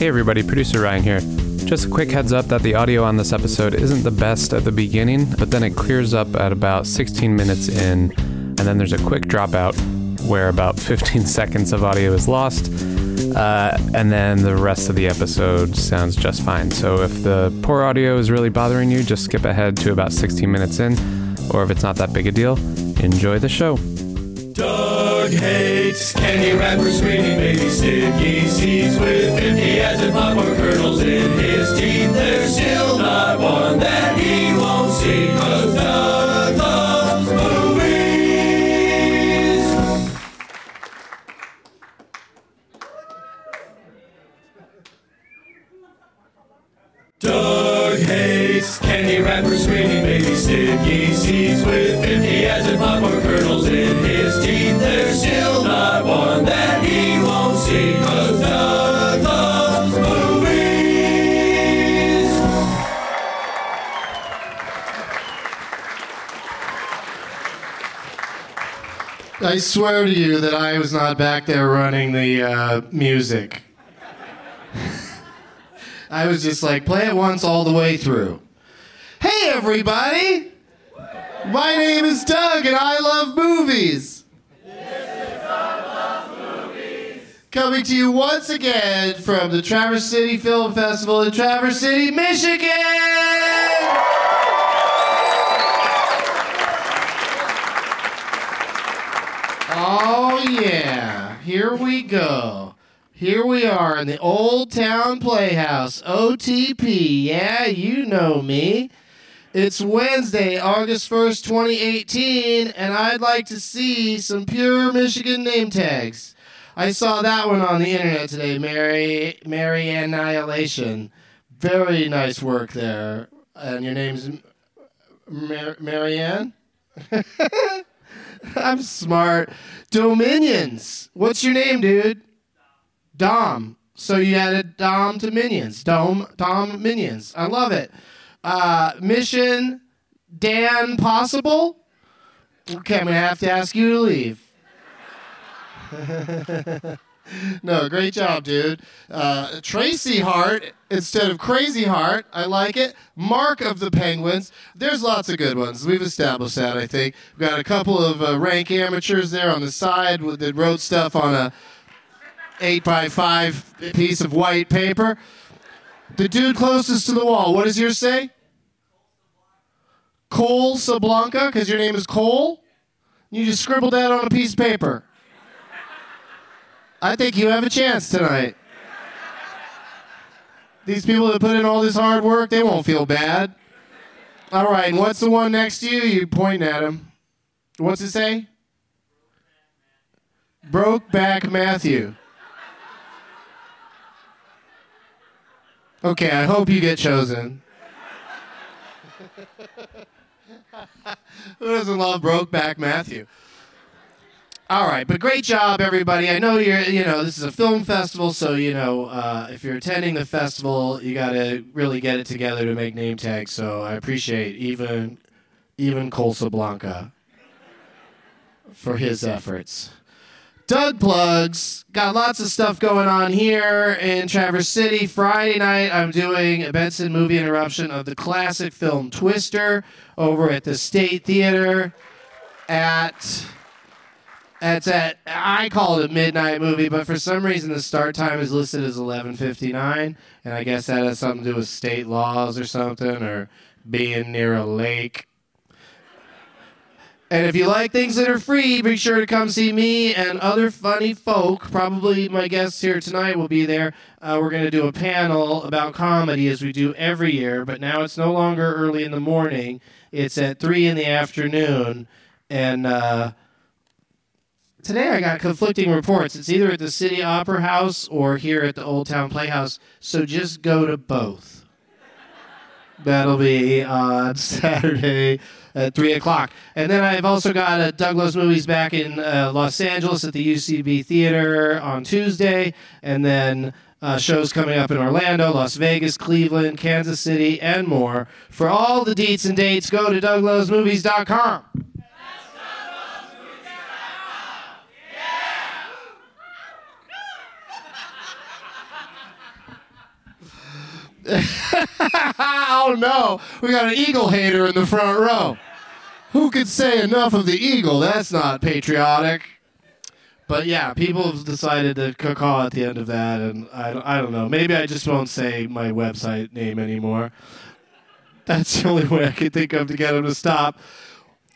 Hey everybody, producer Ryan here. Just a quick heads up that the audio on this episode isn't the best at the beginning, but then it clears up at about 16 minutes in, and then there's a quick dropout where about 15 seconds of audio is lost, uh, and then the rest of the episode sounds just fine. So if the poor audio is really bothering you, just skip ahead to about 16 minutes in, or if it's not that big a deal, enjoy the show. Doug hates. Candy wrappers, screaming baby sticky seeds with 50 acid popcorn kernels in his teeth. There's still not one that he won't see, cause Doug loves movies. Doug hates. Candy wrappers, screaming baby sticky seeds with 50 acid popcorn kernels in his I swear to you that I was not back there running the uh, music. I was just like, play it once all the way through. Hey, everybody! My name is Doug, and I love movies. Coming to you once again from the Traverse City Film Festival in Traverse City, Michigan! Oh, yeah. Here we go. Here we are in the Old Town Playhouse, OTP. Yeah, you know me. It's Wednesday, August 1st, 2018, and I'd like to see some pure Michigan name tags. I saw that one on the internet today, Mary Mary Annihilation. Very nice work there. And your name's Mar- Marianne? I'm smart. Dominions. What's your name, dude? Dom. So you added Dom to Minions. Dom, Dom Minions. I love it. Uh, mission Dan Possible? Okay, I'm going to have to ask you to leave. no, great job, dude. Uh, Tracy Hart instead of Crazy Heart. I like it. Mark of the Penguins. There's lots of good ones. We've established that, I think. We've got a couple of uh, rank amateurs there on the side with- that wrote stuff on a 8 by 5 piece of white paper. The dude closest to the wall, what does yours say? Cole Sablanca, because your name is Cole? You just scribbled that on a piece of paper. I think you have a chance tonight. These people that put in all this hard work, they won't feel bad. All right, and what's the one next to you? You point at him. What's it say? Brokeback Matthew. Okay, I hope you get chosen. Who doesn't love Brokeback Matthew? All right, but great job, everybody. I know you're, you know, this is a film festival, so you know, uh, if you're attending the festival, you got to really get it together to make name tags. So I appreciate even, even Colsa Blanca for his efforts. Doug plugs. Got lots of stuff going on here in Traverse City. Friday night, I'm doing a Benson movie interruption of the classic film Twister over at the State Theater at. It's at I call it a midnight movie, but for some reason the start time is listed as 11:59, and I guess that has something to do with state laws or something, or being near a lake. And if you like things that are free, be sure to come see me and other funny folk. Probably my guests here tonight will be there. Uh, we're going to do a panel about comedy as we do every year, but now it's no longer early in the morning. It's at 3 in the afternoon. And uh, today I got conflicting reports. It's either at the City Opera House or here at the Old Town Playhouse. So just go to both. That'll be on Saturday at 3 o'clock. And then I've also got uh, Doug Loves Movies back in uh, Los Angeles at the UCB Theater on Tuesday. And then uh, shows coming up in Orlando, Las Vegas, Cleveland, Kansas City, and more. For all the deets and dates, go to DougLovesMovies.com. oh no, we got an eagle hater in the front row. Who could say enough of the eagle? That's not patriotic. But yeah, people have decided to caw at the end of that, and I I don't know. Maybe I just won't say my website name anymore. That's the only way I could think of to get them to stop.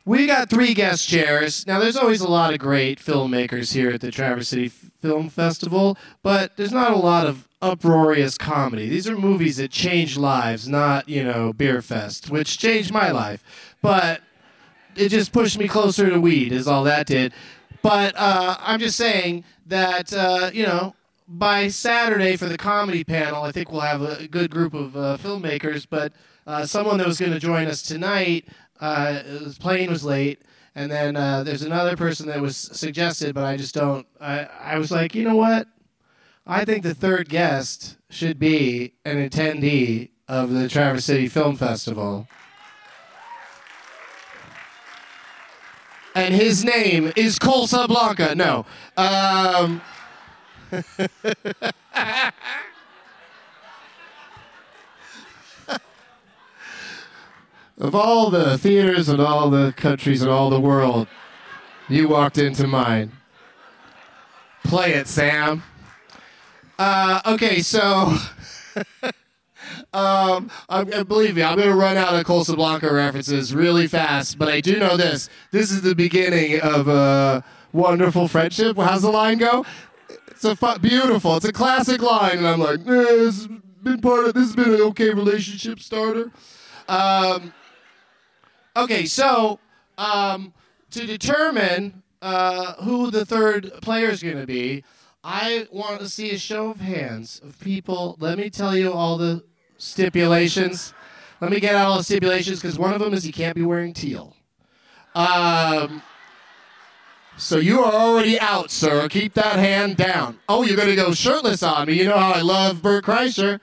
We got three guest chairs. Now, there's always a lot of great filmmakers here at the Traverse City Film Festival, but there's not a lot of uproarious comedy. These are movies that change lives, not, you know, Beer Fest, which changed my life. But it just pushed me closer to weed, is all that did. But uh, I'm just saying that, uh, you know, by Saturday for the comedy panel, I think we'll have a good group of uh, filmmakers. But uh, someone that was going to join us tonight, uh, his plane was late. And then uh, there's another person that was suggested, but I just don't. I, I was like, you know what? I think the third guest should be an attendee of the Traverse City Film Festival. And his name is Colsa Blanca. No. Um, of all the theaters and all the countries and all the world, you walked into mine. Play it, Sam. Uh, okay, so um, I, believe me, I'm going to run out of Colsa Blanca references really fast, but I do know this. This is the beginning of a wonderful friendship. How's the line go? It's a fu- beautiful. It's a classic line, and I'm like, eh, this has been part of. This has been an okay relationship starter. Um, okay, so um, to determine uh, who the third player is going to be, I want to see a show of hands of people. Let me tell you all the stipulations. Let me get out all the stipulations because one of them is you can't be wearing teal. Um, so you are already out, sir. Keep that hand down. Oh, you're going to go shirtless on me. You know how I love Bert Kreischer.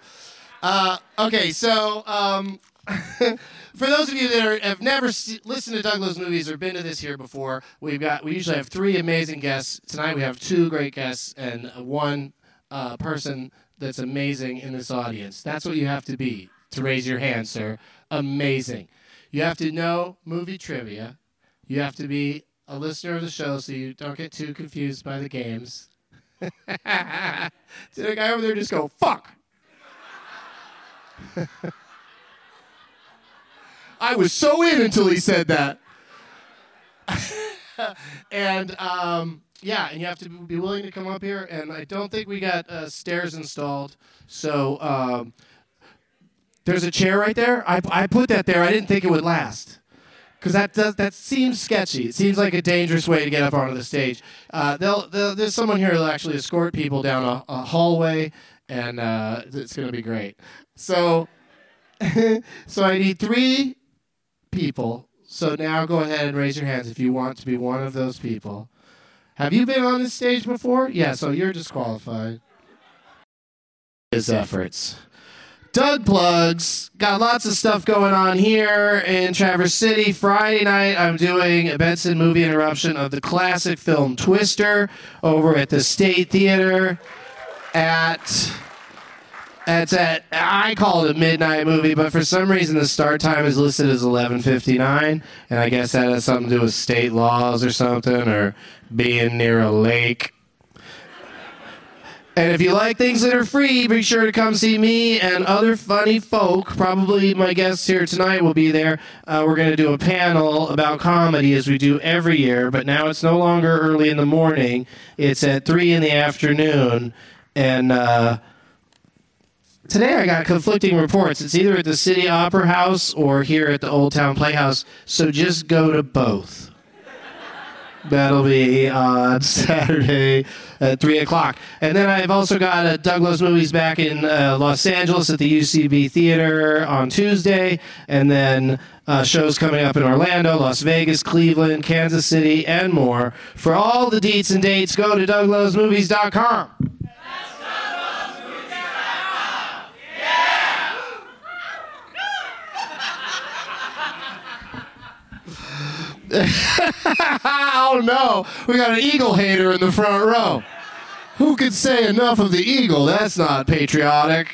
Uh, okay, so um, for those of you that are, have never listened to Doug Loves Movies or been to this here before, we've got we usually have three amazing guests. Tonight we have two great guests and one uh, person that's amazing in this audience. That's what you have to be to raise your hand, sir. Amazing. You have to know movie trivia. You have to be a listener of the show so you don't get too confused by the games. Did a guy over there just go, fuck? I was so in until he said that. and um, yeah, and you have to be willing to come up here. And I don't think we got uh, stairs installed, so um, there's a chair right there. I, I put that there. I didn't think it would last, because that does that seems sketchy. It seems like a dangerous way to get up onto the stage. Uh, they'll, they'll, there's someone here who'll actually escort people down a, a hallway, and uh, it's going to be great. So, so I need three people. So now go ahead and raise your hands if you want to be one of those people. Have you been on this stage before? Yeah, so you're disqualified. His efforts. Doug Plugs. Got lots of stuff going on here in Traverse City. Friday night, I'm doing a Benson movie interruption of the classic film Twister over at the State Theater at. It's at I call it a midnight movie, but for some reason the start time is listed as 11:59, and I guess that has something to do with state laws or something, or being near a lake. And if you like things that are free, be sure to come see me and other funny folk. Probably my guests here tonight will be there. Uh, we're going to do a panel about comedy as we do every year, but now it's no longer early in the morning. It's at 3 in the afternoon. And uh, today I got conflicting reports. It's either at the City Opera House or here at the Old Town Playhouse, so just go to both. That'll be on Saturday at 3 o'clock. And then I've also got uh, Doug Loves Movies back in uh, Los Angeles at the UCB Theater on Tuesday. And then uh, shows coming up in Orlando, Las Vegas, Cleveland, Kansas City, and more. For all the deets and dates, go to DougLovesMovies.com. oh no, we got an eagle hater in the front row. Who could say enough of the eagle? That's not patriotic.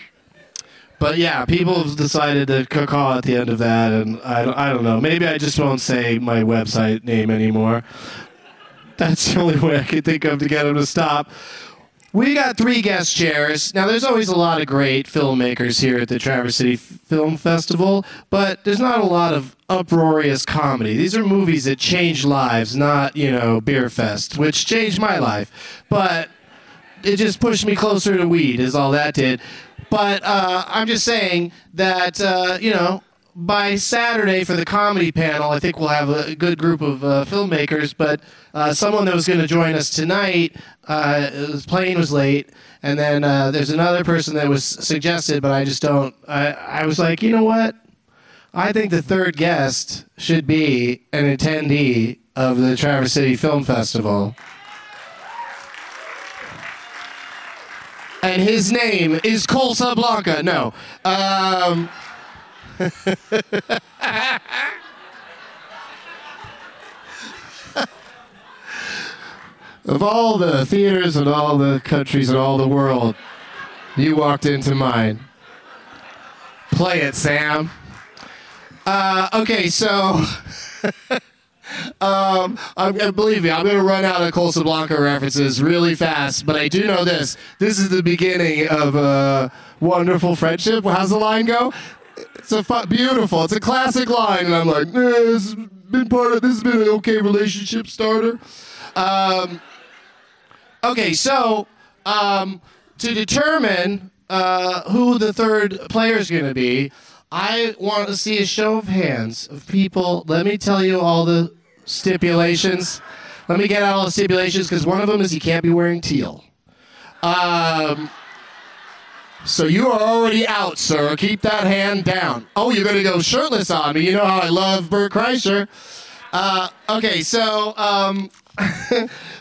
But yeah, people have decided to caw at the end of that, and I, I don't know. Maybe I just won't say my website name anymore. That's the only way I can think of to get them to stop. We got three guest chairs. Now, there's always a lot of great filmmakers here at the Traverse City Film Festival, but there's not a lot of uproarious comedy. These are movies that change lives, not, you know, Beer Fest, which changed my life. But it just pushed me closer to weed, is all that did. But uh, I'm just saying that, uh, you know, by Saturday for the comedy panel, I think we'll have a good group of uh, filmmakers. But uh, someone that was going to join us tonight, uh, his plane was late, and then uh, there's another person that was suggested, but I just don't. I, I was like, you know what? I think the third guest should be an attendee of the Traverse City Film Festival. And his name is Colsa Blanca. No. Um, of all the theaters and all the countries and all the world, you walked into mine. Play it, Sam. Uh, okay, so. um, I'm, believe me, I'm going to run out of Colsa Blanca references really fast, but I do know this. This is the beginning of a wonderful friendship. How's the line go? It's a fu- beautiful. It's a classic line, and I'm like, eh, this has been part of. This has been an okay relationship starter. Um, okay, so um, to determine uh, who the third player is going to be, I want to see a show of hands of people. Let me tell you all the stipulations. Let me get out all the stipulations because one of them is you can't be wearing teal. Um, so you are already out, sir. Keep that hand down. Oh, you're going to go shirtless on me. You know how I love Bert Kreischer. Uh, okay, so um,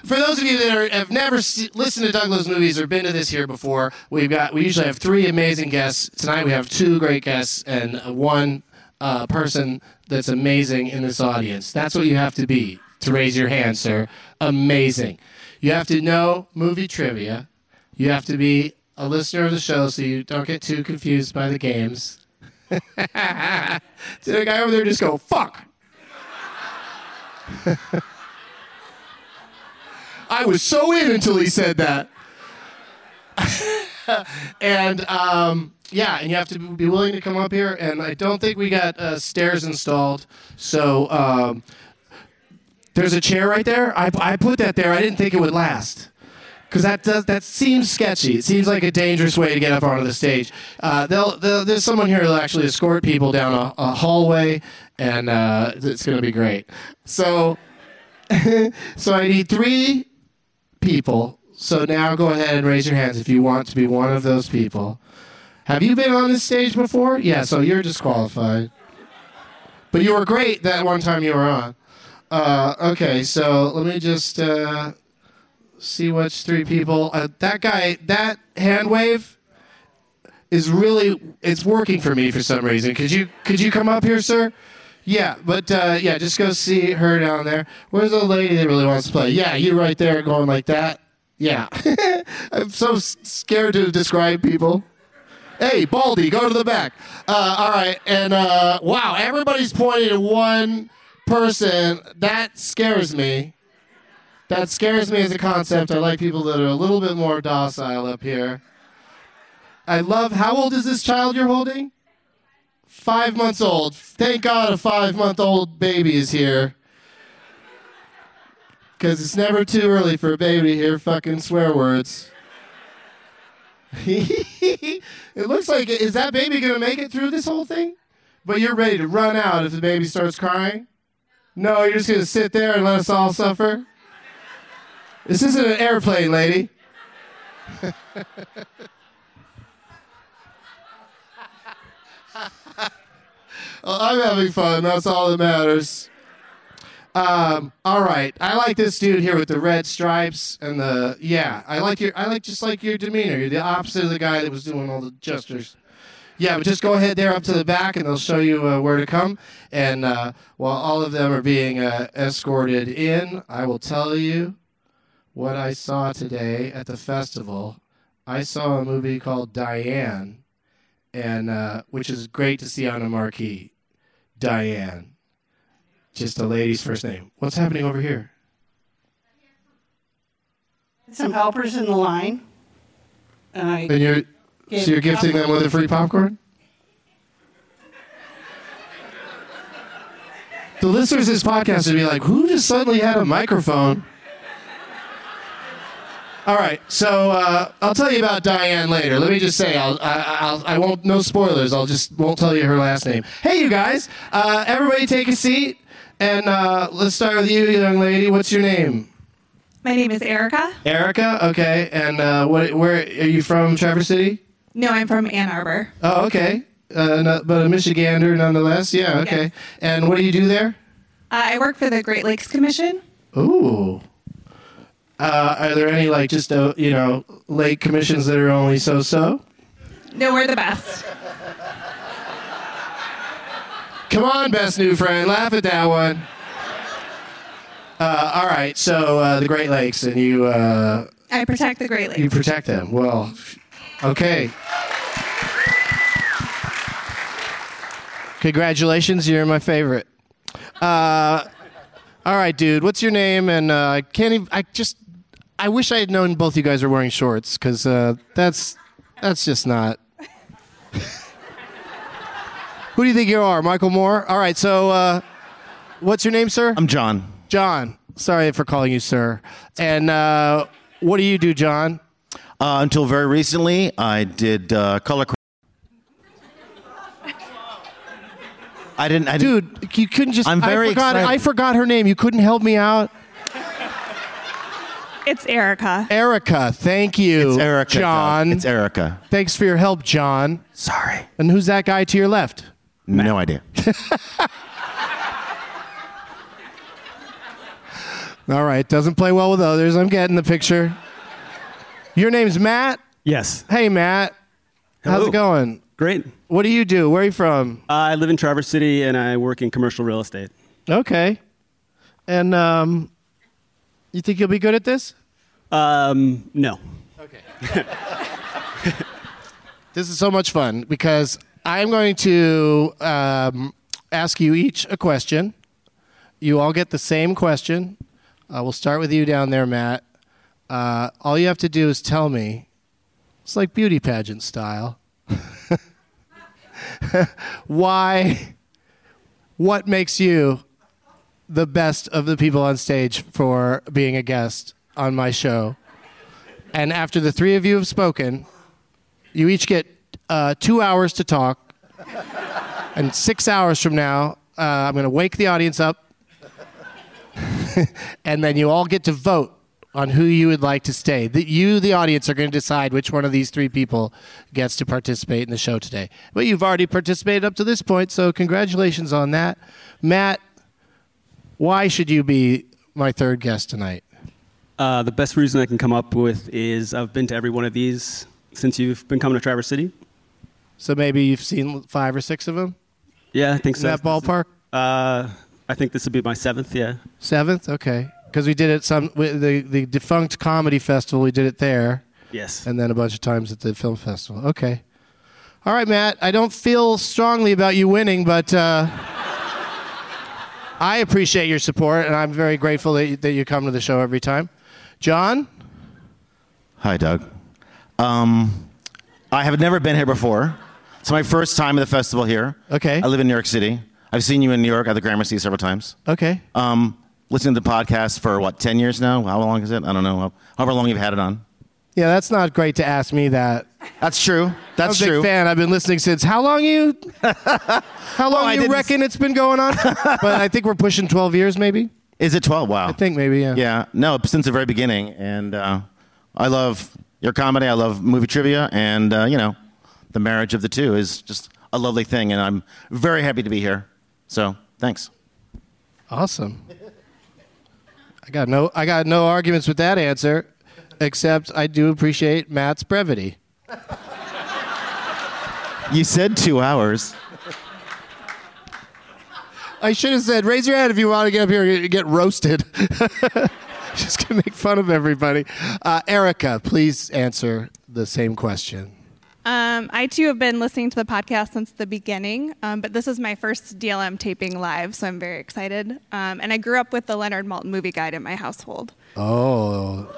for those of you that are, have never listened to Doug Loves Movies or been to this here before, we've got we usually have three amazing guests. Tonight we have two great guests and one uh, person that's amazing in this audience. That's what you have to be to raise your hand, sir. Amazing. You have to know movie trivia. You have to be a listener of the show so you don't get too confused by the games. Did the guy over there just go, fuck? I was so in until he said that. and um, yeah, and you have to be willing to come up here. And I don't think we got uh, stairs installed, so um, there's a chair right there. I, I put that there. I didn't think it would last. Because that does that seems sketchy. It seems like a dangerous way to get up onto the stage. Uh, they'll, they'll, there's someone here who'll actually escort people down a, a hallway, and uh, it's going to be great. So, so I need three people. So now go ahead and raise your hands if you want to be one of those people. Have you been on this stage before? Yeah, so you're disqualified. But you were great that one time you were on. Uh, okay, so let me just uh, see which three people. Uh, that guy, that hand wave is really it's working for me for some reason. Could you could you come up here, sir? Yeah, but uh, yeah, just go see her down there. Where's the lady that really wants to play? Yeah, you right there going like that. Yeah, I'm so scared to describe people. Hey, Baldy, go to the back. Uh, all right, and uh, wow, everybody's pointing at one person. That scares me. That scares me as a concept. I like people that are a little bit more docile up here. I love. How old is this child you're holding? Five months old. Thank God a five month old baby is here. Because it's never too early for a baby to hear fucking swear words. it looks like is that baby gonna make it through this whole thing? But you're ready to run out if the baby starts crying? No, you're just gonna sit there and let us all suffer? This isn't an airplane, lady. well, I'm having fun. That's all that matters. Um, all right. I like this dude here with the red stripes and the yeah. I like your I like just like your demeanor. You're the opposite of the guy that was doing all the gestures. Yeah, but just go ahead there up to the back, and they'll show you uh, where to come. And uh, while all of them are being uh, escorted in, I will tell you what I saw today at the festival. I saw a movie called Diane, and uh, which is great to see on a marquee. Diane, just a lady's first name. What's happening over here? some helpers in the line. And I, And you're so you're gifting them with a free popcorn. The listeners of this podcast would be like, "Who just suddenly had a microphone?" All right, so uh, I'll tell you about Diane later. Let me just say, I'll, I, I'll, I won't. No spoilers. I'll just won't tell you her last name. Hey, you guys! Uh, everybody, take a seat, and uh, let's start with you, young lady. What's your name? My name is Erika. Erika. Okay, and uh, what? Where are you from? Traverse City. No, I'm from Ann Arbor. Oh, okay. Uh, no, but a Michigander nonetheless. Yeah, okay. Yes. And what do you do there? Uh, I work for the Great Lakes Commission. Ooh. Uh, are there any like just uh, you know lake commissions that are only so-so? No, we're the best. Come on, best new friend, laugh at that one. Uh, all right, so uh, the Great Lakes, and you uh, I protect the Great Lakes. you protect them. Well, okay. Congratulations, you're my favorite. Uh, all right, dude. What's your name? And uh, I can't even. I just. I wish I had known both you guys are wearing shorts because uh, that's that's just not. Who do you think you are, Michael Moore? All right. So, uh, what's your name, sir? I'm John. John. Sorry for calling you sir. And uh, what do you do, John? Uh, until very recently, I did uh, color. I didn't. I didn't. Dude, you couldn't just. I'm very I forgot, excited. I forgot her name. You couldn't help me out. It's Erika. Erika, thank you. It's Erika. John. It's Erika. Thanks for your help, John. Sorry. And who's that guy to your left? No idea. All right, doesn't play well with others. I'm getting the picture. Your name's Matt. Yes. Hey, Matt. Hello. How's it going? Great. What do you do? Where are you from? Uh, I live in Traverse City and I work in commercial real estate. Okay. And um, you think you'll be good at this? Um, no. Okay. this is so much fun because I'm going to um, ask you each a question. You all get the same question. Uh, we'll start with you down there, Matt. Uh, all you have to do is tell me. It's like beauty pageant style. Why? What makes you the best of the people on stage for being a guest on my show? And after the three of you have spoken, you each get uh, two hours to talk. And six hours from now, uh, I'm going to wake the audience up. and then you all get to vote on who you would like to stay. The, you, the audience, are going to decide which one of these three people gets to participate in the show today. But you've already participated up to this point, so congratulations on that. Matt, why should you be my third guest tonight? Uh, the best reason I can come up with is I've been to every one of these since you've been coming to Traverse City. So maybe you've seen five or six of them Yeah, I think in so. that ballpark. Uh, I think this would be my seventh. Yeah. Seventh, okay. Because we did it some the the defunct comedy festival. We did it there, Yes. and then a bunch of times at the film festival. Okay. All right, Matt. I don't feel strongly about you winning, but uh, I appreciate your support, and I'm very grateful that you, that you come to the show every time. John, Hi, Doug. Um, I have never been here before. It's my first time at the festival here. Okay. I live in New York City. I've seen you in New York at the Gramercy several times. okay. Um, listening to the podcast for what, 10 years now? How long is it? I don't know. However long you've had it on. Yeah, that's not great to ask me that. That's true. That's I'm a big true. fan. I've been listening since. How long you? How long I you didn't- reckon it's been going on? but I think we're pushing 12 years, maybe. Is it 12? Wow. I think maybe. Yeah. Yeah, no, since the very beginning. And uh, I love your comedy. I love movie trivia. And, uh, you know, the marriage of the two is just a lovely thing. And I'm very happy to be here. So thanks. Awesome. I got no. I got no arguments with that answer, except I do appreciate Matt's brevity. You said two hours. I should have said, "Raise your hand if you want to get up here and get roasted." Just gonna make fun of everybody. Uh, Erika, please answer the same question. Um, I too have been listening to the podcast since the beginning, um, but this is my first DLM taping live, so I'm very excited. Um, and I grew up with the Leonard Maltin movie guide in my household, Oh,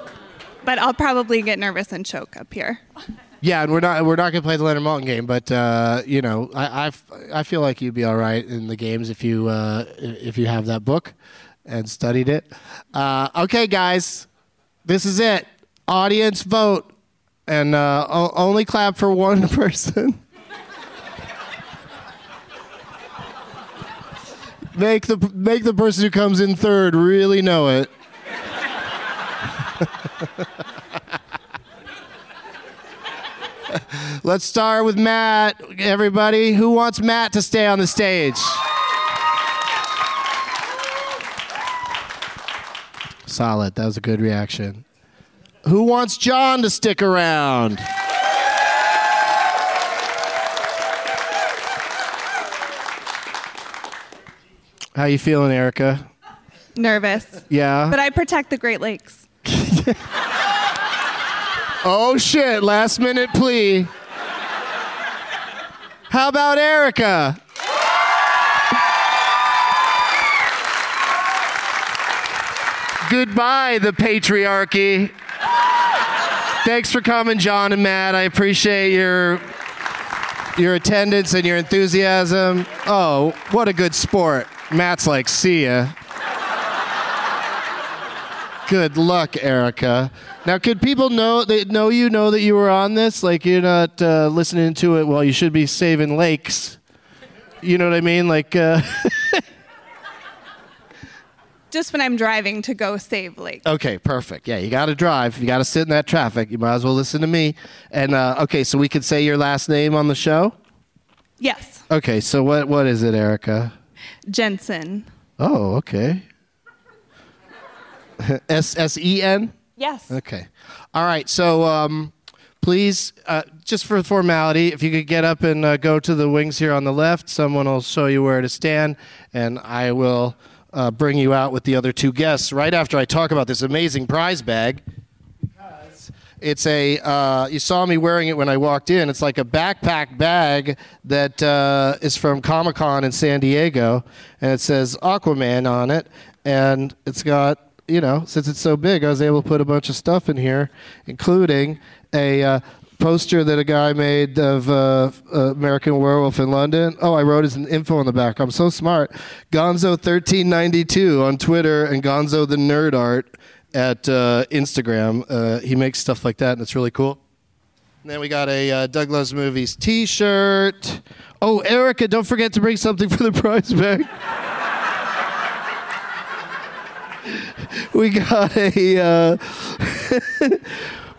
but I'll probably get nervous and choke up here. yeah, and we're not we're not gonna play the Leonard Maltin game, but uh, you know, I, I I feel like you'd be all right in the games if you uh, if you have that book and studied it. Uh, okay, guys, this is it. Audience vote, and uh, o- only clap for one person. make the make the person who comes in third really know it. Let's start with Matt. Everybody, who wants Matt to stay on the stage? Solid. That was a good reaction. Who wants John to stick around? How you feeling, Erika? Nervous, Yeah. but I protect the Great Lakes. Oh shit, last minute plea. How about Erika? Goodbye, the patriarchy. Thanks for coming, John and Matt. I appreciate your your attendance and your enthusiasm. Oh, what a good sport. Matt's like, see ya. Good luck, Erika. Now, could people know that know you know that you were on this? Like you're not uh, listening to it while you should be saving lakes. You know what I mean? Like, uh, Just when I'm driving to go save lakes. okay, perfect. Yeah, you got to drive. You got to sit in that traffic. You might as well listen to me. And uh, okay, so we could say your last name on the show. Yes, Okay, so what what is it, Erika? Jensen. Oh, okay. S S E N. Yes. Okay. All right. So, um, please, uh, just for formality, if you could get up and uh, go to the wings here on the left, someone will show you where to stand, and I will uh, bring you out with the other two guests right after I talk about this amazing prize bag. Because It's a. Uh, you saw me wearing it when I walked in. It's like a backpack bag that uh, is from Comic Con in San Diego, and it says Aquaman on it, and it's got you know, since it's so big, I was able to put a bunch of stuff in here, including a uh, poster that a guy made of uh, uh, American Werewolf in London. Oh, I wrote his info on the back. I'm so smart. Gonzo1392 on Twitter and Gonzo the Nerd Art. at uh, Instagram. Uh, he makes stuff like that, and it's really cool. And then we got a uh, Doug Loves Movies T-shirt. Oh, Erika, don't forget to bring something for the prize bag. we got a uh,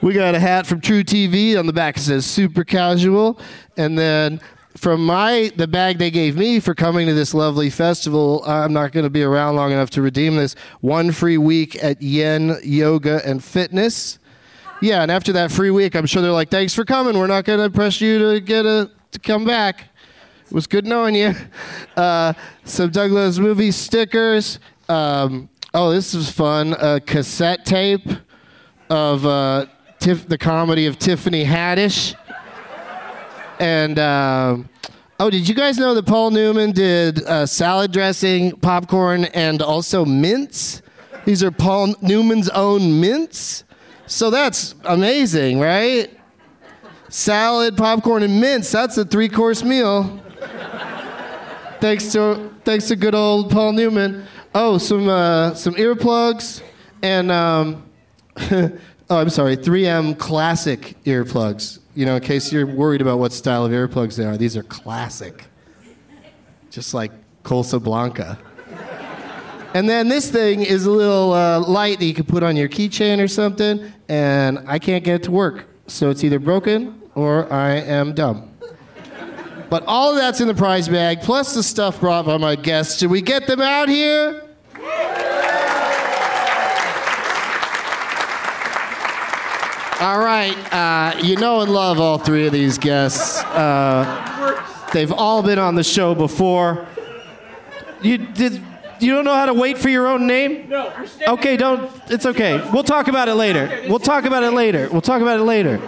we got a hat from truTV on the back. It says super casual, and then from my the bag they gave me for coming to this lovely festival. I'm not going to be around long enough to redeem this. One free week at Yen Yoga and Fitness. Yeah, and after that free week, I'm sure they're like, "Thanks for coming. We're not going to press you to get a to come back." It was good knowing you. Uh, some Douglas movie stickers. Um, oh, this is fun. A cassette tape of uh, Tif- the comedy of Tiffany Haddish. And um, oh, did you guys know that Paul Newman did uh, salad dressing, popcorn, and also mints? These are Paul Newman's own mints. So that's amazing, right? Salad, popcorn, and mints. That's a three-course meal. thanks to thanks to good old Paul Newman. Oh, some uh, some earplugs and um, oh, I'm sorry, 3M classic earplugs. You know, in case you're worried about what style of earplugs they are, these are classic. Just like Colsa Blanca. And then this thing is a little uh, light that you can put on your keychain or something, and I can't get it to work. So it's either broken or I am dumb. But all of that's in the prize bag, plus the stuff brought by my guests. Should we get them out here? All right, uh, you know and love all three of these guests. Uh, they've all been on the show before. You did. You don't know how to wait for your own name? No. Okay, don't. It's okay. We'll talk about it later. We'll talk about it later. We'll talk about it later.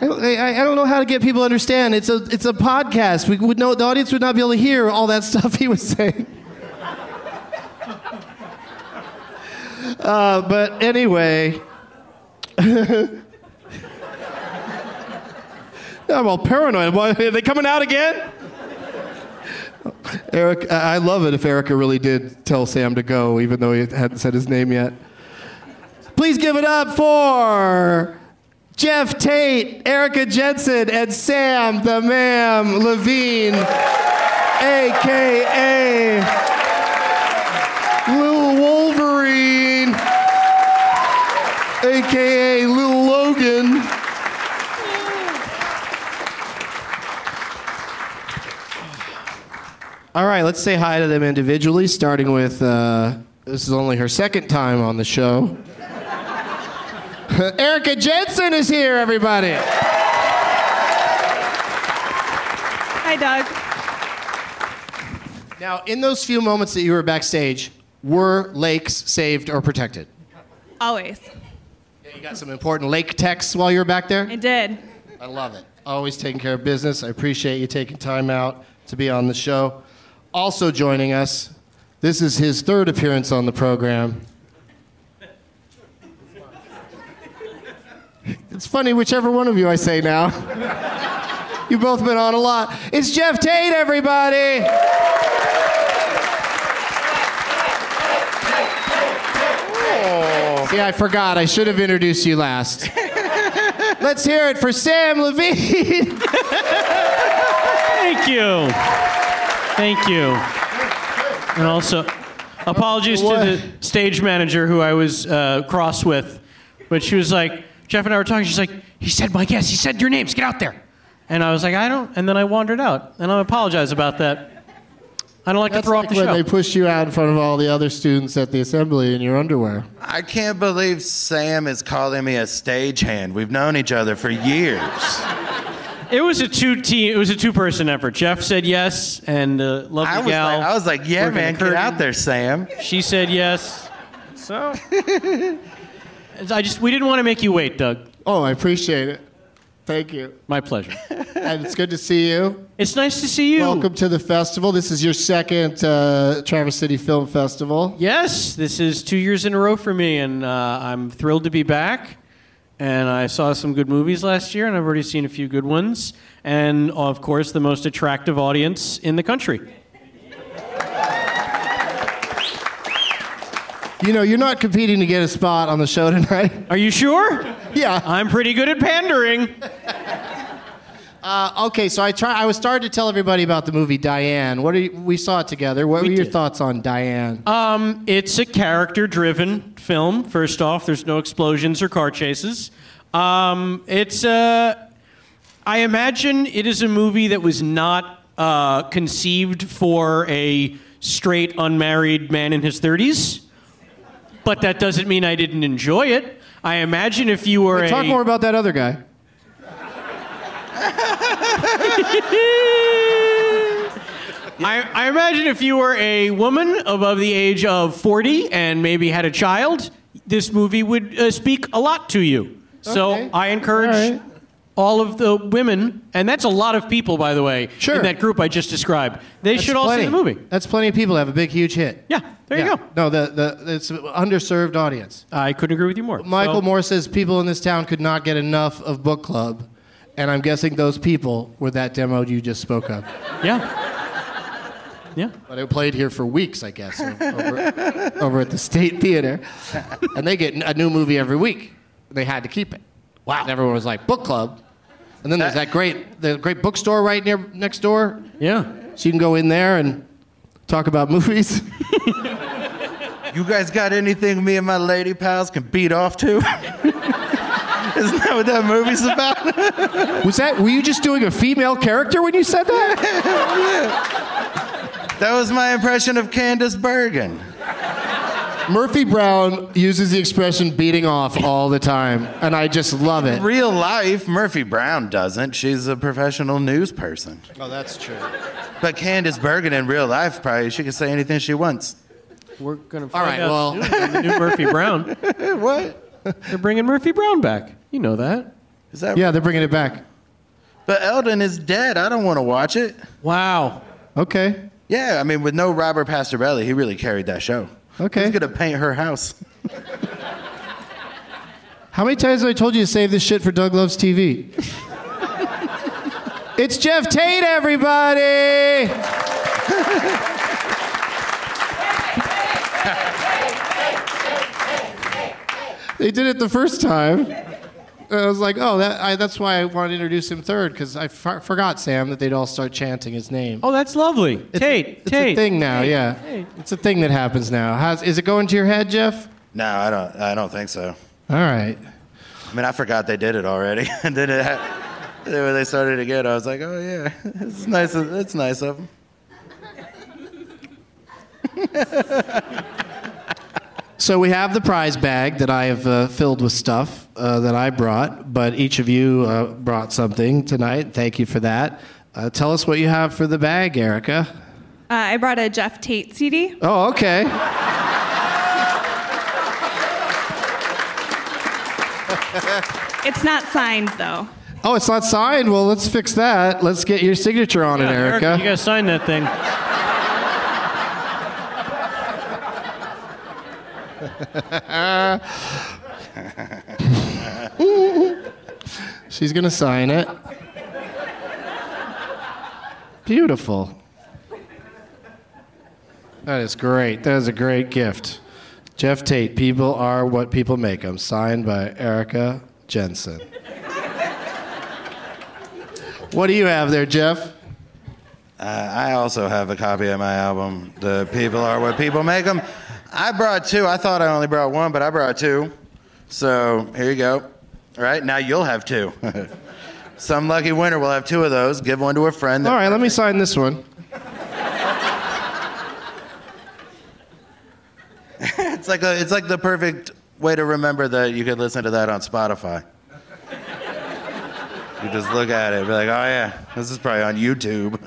I, I, I don't know how to get people to understand. It's a it's a podcast. We would know the audience would not be able to hear all that stuff he was saying. Uh, but anyway, I'm all paranoid. Are they coming out again? Eric, I love it if Erika really did tell Samm to go, even though he hadn't said his name yet. Please give it up for Geoff Tate, Erika Jensen, and Samm the Ma'am Levine, aka Lil Wolverine, aka Lil Logan. All right, let's say hi to them individually, starting with uh, this is only her second time on the show. Erika Jensen is here, everybody. Hi, Doug. Now, in those few moments that you were backstage, were lakes saved or protected? Always. Yeah, you got some important lake texts while you were back there? I did. I love it. Always taking care of business. I appreciate you taking time out to be on the show. Also joining us, this is his third appearance on the program. It's funny, whichever one of you I say now. You've both been on a lot. It's Geoff Tate, everybody. See, I forgot. I should have introduced you last. Let's hear it for Samm Levine. Thank you. Thank you. And also, apologies What? to the stage manager who I was uh, cross with. But she was like, Geoff and I were talking. She's like, he said my guess. He said your names. Get out there. And I was like, I don't. And then I wandered out. And I apologize about that. I don't like That's to throw like off the when show. they pushed you out in front of all the other students at the assembly in your underwear. I can't believe Samm is calling me a stagehand. We've known each other for years. It was a two team. It was a two person effort. Geoff said yes, and uh, lovely I was, gal. like, I was like, yeah, working man, get out there, Samm. She said yes. So I just we didn't want to make you wait, Doug. Oh, I appreciate it. Thank you. My pleasure. And it's good to see you. It's nice to see you. Welcome to the festival. This is your second uh, Traverse City Film Festival. Yes, this is two years in a row for me, and uh, I'm thrilled to be back. And I saw some good movies last year, and I've already seen a few good ones. And of course, the most attractive audience in the country. You know, you're not competing to get a spot on the show tonight. Are you sure? Yeah. I'm pretty good at pandering. Uh, okay, so I try. I was starting to tell everybody about the movie Diane. What are you, we saw it together? What We were your did. thoughts on Diane? Um, it's a character-driven film. First off, there's no explosions or car chases. Um, it's uh, I imagine it is a movie that was not uh, conceived for a straight, unmarried man in his 30s. But that doesn't mean I didn't enjoy it. I imagine if you were Talk a more about that other guy. I, I imagine if you were a woman above the age of 40 and maybe had a child, this movie would uh, speak a lot to you. So Okay. I encourage All right. All of the women, and that's a lot of people, by the way, Sure. in that group I just described. They That's should all plenty. see the movie. That's plenty of people that have a big, huge hit. Yeah, there Yeah. you go. No, the, the it's an underserved audience. I couldn't agree with you more. Michael So- Moore says people in this town could not get enough of book club, and I'm guessing those people were that demo you just spoke of. Yeah. Yeah. But it played here for weeks, I guess, over, over at the State Theater, and they get a new movie every week. They had to keep it. Wow! And everyone was like, "Book club," and then there's that great, the great bookstore right near next door, Yeah. so you can go in there and talk about movies. You guys got anything me and my lady pals can beat off to? Isn't that what that movie's about? Was that? Were you just doing a female character when you said that? That was my impression of Candice Bergen. Murphy Brown uses the expression "beating off" all the time, and I just love it. Real life, Murphy Brown doesn't. She's a professional news person. Oh, that's true. But Candice Bergen in real life, probably she can say anything she wants. We're going to All find right, out well- soon on the new Murphy Brown. what? They're bringing Murphy Brown back. You know that. Is that? Yeah, they're bringing it back. But Eldin is dead. I don't want to watch it. Wow. Okay. Yeah, I mean, with no Robert Pastorelli, he really carried that show. Okay. He's gonna paint her house. How many times have I told you to save this shit for Doug Loves TV? it's Geoff Tate, everybody! they did it the first time. And I was like, oh, that, I, that's why I wanted to introduce him third, because I f- forgot, Samm, that they'd all start chanting his name. Oh, that's lovely. It's, Tate. it's Tate. a thing now, Tate, yeah. Tate. It's a thing that happens now. How's, is it going to your head, Geoff? No, I don't. I don't think so. All right. I mean, I forgot they did it already. and then it, then when they started again, I was like, oh yeah, it's nice. Of, it's nice of them. So we have the prize bag that I have uh, filled with stuff uh, that I brought, but each of you uh, brought something tonight. Thank you for that. Uh, tell us what you have for the bag, Erika. Uh, I brought a Geoff Tate CD. Oh, okay. It's not signed though. Oh, it's not signed. Well, let's fix that. Let's get your signature on it, Yeah, Erika. you gotta sign that thing. She's gonna sign it. Beautiful. That is great. That is a great gift. Geoff Tate, People Are What People Make Them, signed by Erika Jensen. what do you have there, Geoff? Uh, I also have a copy of my album, The People Are What People Make Them. I brought two. I thought I only brought one, but I brought two. So here you go. All right, now you'll have two. Some lucky winner will have two of those. Give one to a friend. All right, let me sign this one. It's like a, it's like the perfect way to remember that you could listen to that on Spotify. You just look at it, be like, oh yeah, this is probably on YouTube.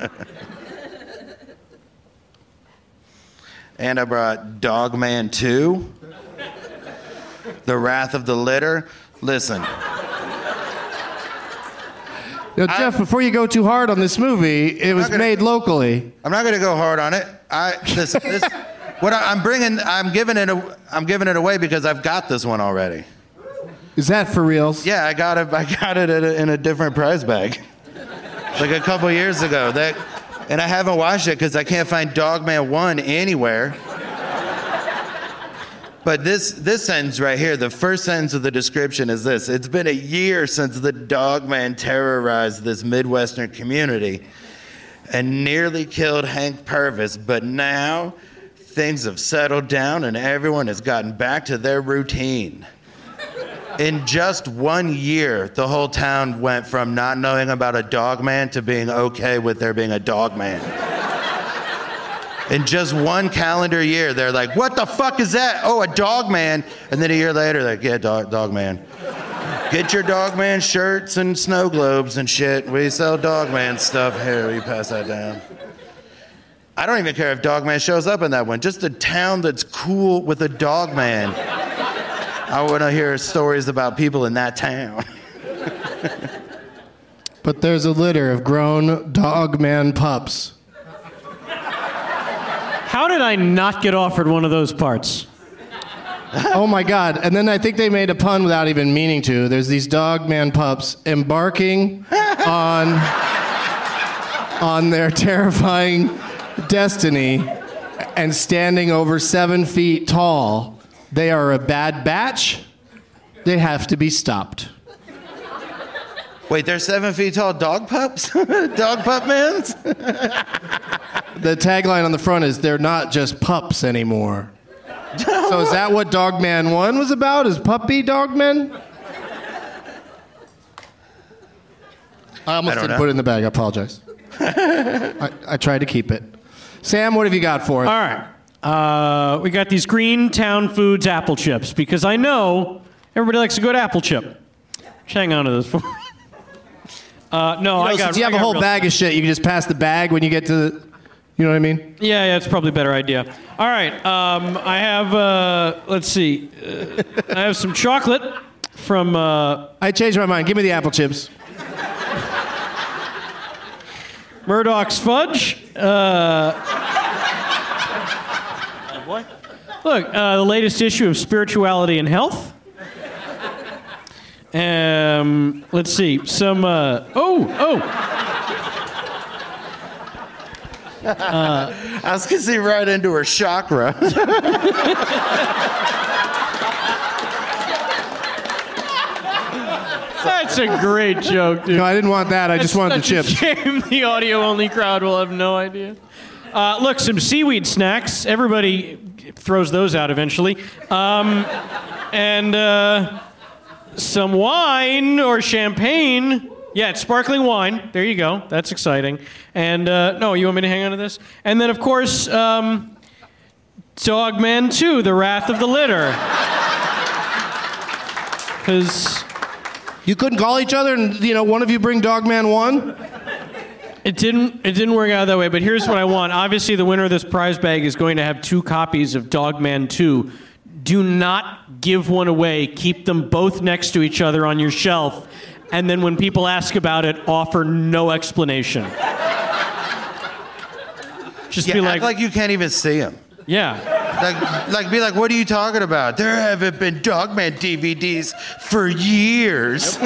And I brought Dogman 2, The Wrath of the Litter. Listen, Now, Geoff, before you go too hard on this movie, it was gonna- made locally. I'm not going to go hard on it. I this, this what I, I'm bringing, I'm giving it, a, I'm giving it away because I've got this one already. Is that for reals? Yeah, I got it. I got it in a, in a different prize bag, like a couple years ago. That, and I haven't watched it because I can't find Dogman One anywhere. But this this sentence right here, the first sentence of the description is this: It's been a year since the dog man terrorized this midwestern community and nearly killed Hank Purvis, but now things have settled down and everyone has gotten back to their routine. In just one year, the whole town went from not knowing about a dog man to being okay with there being a dog man. In just one calendar year, they're like, what the fuck is that? Oh, a dog man. And then a year later, like, yeah, dog, dog man. Get your dog man shirts and snow globes and shit. We sell dog man stuff. Here, we pass that down. I don't even care if dog man shows up in that one. Just a town that's cool with a dog man. I want to hear stories about people in that town. But there's a litter of grown dog man pups. How did I not get offered one of those parts? oh my god. And then I think they made a pun without even meaning to. There's these dog man pups embarking on on their terrifying destiny and standing over seven feet tall. They are a bad batch. They have to be stopped. Wait, they're seven feet tall dog pups? dog pup mans? The tagline on the front is they're not just pups anymore. so is that what Dogman 1 was about? Is puppy dog dogmen? I almost I didn't know. put it in the bag. I apologize. I, I tried to keep it. Samm, what have you got for us? All right. Uh, we got these Green Town Foods apple chips because I know everybody likes a good apple chip. Just hang on to this for. Uh, no, You know, I got. since you have a whole bag of shit, you can just pass the bag when you get to the. You know what I mean? Yeah, yeah, it's probably a better idea. All right, um, I have. Uh, let's see. Uh, I have some chocolate from. Uh, I changed my mind. Give me the apple chips. Murdick's fudge. Uh, look, uh, the latest issue of Spirituality and Health. Um, let's see. Some. Uh, oh, oh. I was gonna see right into her chakra. That's a great joke, dude. No, I didn't want that. I just wanted the Such a chips. Shame the audio only crowd will have no idea. Uh, look, some seaweed snacks. Everybody throws those out eventually. Um, and uh, some wine or champagne. Yeah, it's sparkling wine. There you go. That's exciting. And uh, no, you want me to hang on to this? And then, of course, um, Dogman 2, The Wrath of the Litter. Because. You couldn't call each other and, you know, one of you bring Dogman 1? It didn't. It didn't work out that way. But here's what I want. Obviously, the winner of this prize bag is going to have two copies of Dogman 2. Do not give one away. Keep them both next to each other on your shelf, and then when people ask about it, offer no explanation. Just Yeah, be act like, like you can't even see them. yeah. Like, like, be like, what are you talking about? There haven't been Dogman DVDs for years.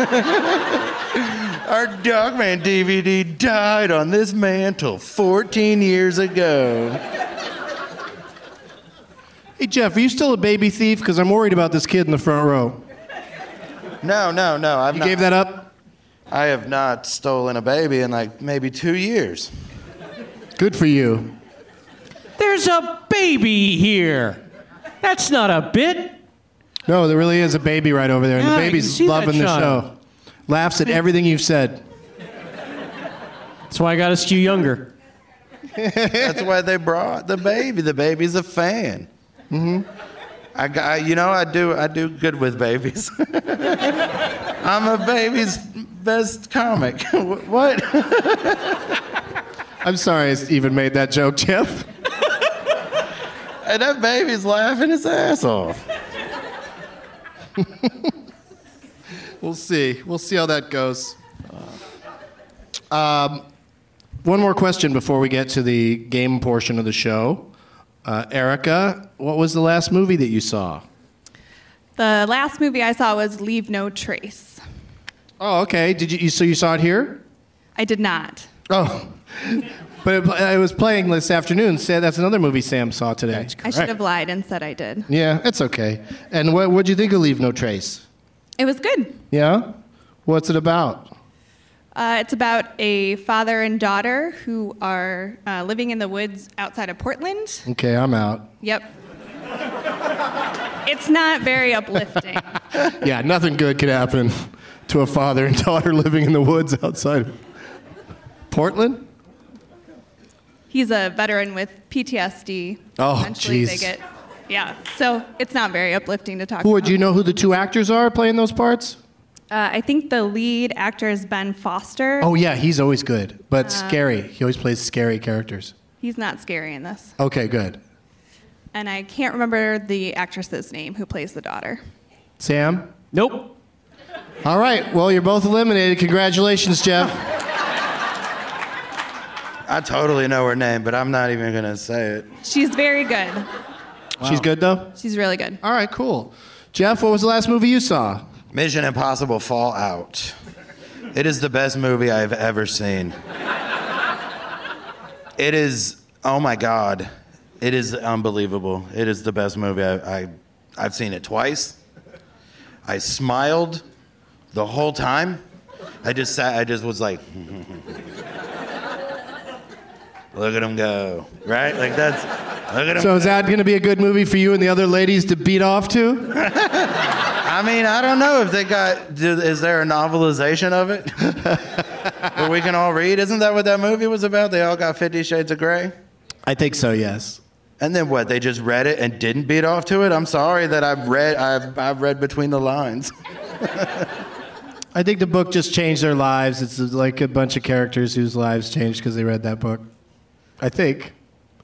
Our Dogman DVD died on this mantle 14 years ago. Hey, Geoff, are you still a baby thief? Because I'm worried about this kid in the front row. No, no, no. I've You not, gave that up? I have not stolen a baby in like maybe two years. Good for you. There's a baby here. That's not a bit. No, there really is a baby right over there, and Yeah, the baby's loving the show. Laughs at everything you've said. That's why I got to skew younger. That's why they brought the baby. The baby's a fan. Mm-hmm. I got, you know, I do, I do good with babies. I'm a baby's best comic. what? I'm sorry I even made that joke, Geoff. And that baby's laughing his ass off. We'll see. We'll see how that goes. Um, one more question before we get to the game portion of the show. Uh, Erika, what was the last movie that you saw? The last movie I saw was Leave No Trace. Oh, okay. Did you, you so you saw it here? I did not. Oh, but it, it was playing this afternoon. Sa- That's another movie Samm saw today. I should have lied and said I did. Yeah, it's okay. And what what'd you think of Leave No Trace? It was good. Yeah, what's it about? Uh, it's about a father and daughter who are uh, living in the woods outside of Portland. Okay, I'm out. Yep. it's not very uplifting. Yeah, nothing good could happen to a father and daughter living in the woods outside of Portland. He's a veteran with PTSD. Oh, Eventually they jeez. get, yeah. So it's not very uplifting to talk Who about. do you know who the two actors are playing those parts? Uh, I think the lead actor is Ben Foster. Oh yeah, he's always good, but Uh, scary. He always plays scary characters. He's not scary in this. Okay, good. And I can't remember the actress's name who plays the daughter. Samm? Nope. All right. Well, you're both eliminated. Congratulations, Geoff. I totally know her name, but I'm not even gonna say it. She's very good. She's good though. She's really good. All right, cool. Geoff, what was the last movie you saw? Mission Impossible Fallout. It is the best movie I've ever seen. It is, oh my God, it is unbelievable. It is the best movie I, I, I've seen it twice. I smiled the whole time. I just sat, I just was like, look at him go, right? Like that's, look at him So is that going to be a good movie for you and the other ladies to beat off to? I mean, I don't know if they got. do- Is there a novelization of it that we can all read? Isn't that what that movie was about? They all got Fifty Shades of Grey. I think so. Yes. And then what? They just read it and didn't beat off to it. I'm sorry that I've read. I've, I've read between the lines. I think the book just changed their lives. It's like a bunch of characters whose lives changed because they read that book. I think.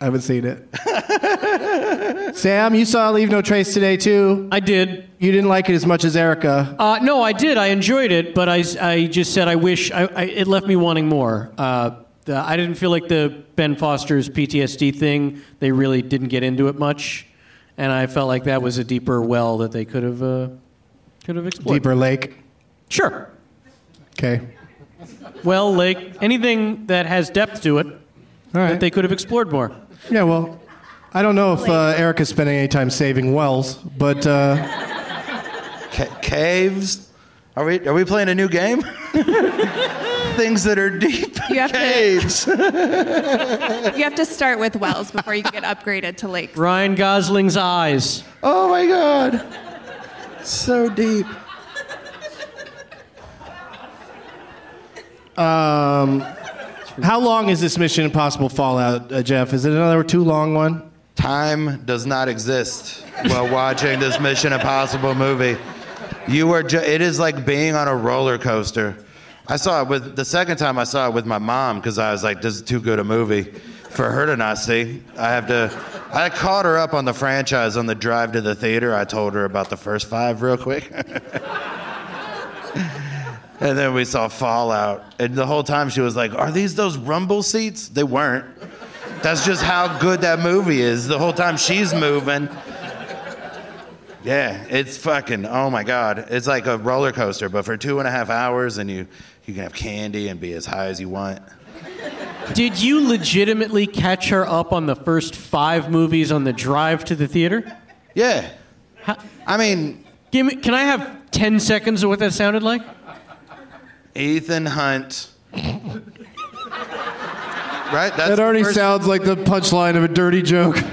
I haven't seen it. Samm, you saw Leave No Trace today too. I did. You didn't like it as much as Erika. Uh, no, I did. I enjoyed it, but I, I just said I wish I, I, it left me wanting more. Uh, the, I didn't feel like the Ben Foster's PTSD thing. They really didn't get into it much, and I felt like that was a deeper well that they could have uh, could have explored. Deeper Lake. Sure. Okay. Well, lake. anything that has depth to it, right. that they could have explored more. Yeah, well, I don't know if uh, Erika's spending any time saving wells, but uh, Ca- caves. Are we? Are we playing a new game? Things that are deep. You have to- caves. You have to start with wells before you get upgraded to lakes. Ryan Gosling's eyes. Oh my God. So deep. um, how long is this Mission Impossible Fallout, uh, Geoff? Is it another too long one? Time does not exist while watching this Mission Impossible movie. You are ju- it is like being on a roller coaster. I saw it with the second time I saw it with my mom because I was like, this is too good a movie for her to not see. I have to. I caught her up on the franchise on the drive to the theater. I told her about the first five real quick. And then we saw Fallout. And the whole time she was like, Are these those rumble seats? They weren't. That's just how good that movie is. The whole time she's moving. Yeah, it's fucking, oh my God. It's like a roller coaster, but for two and a half hours, and you, you can have candy and be as high as you want. Did you legitimately catch her up on the first five movies on the drive to the theater? Yeah. I mean, Give me, can I have 10 seconds of what that sounded like? Ethan Hunt. right? That's That already sounds like the punchline of a dirty joke.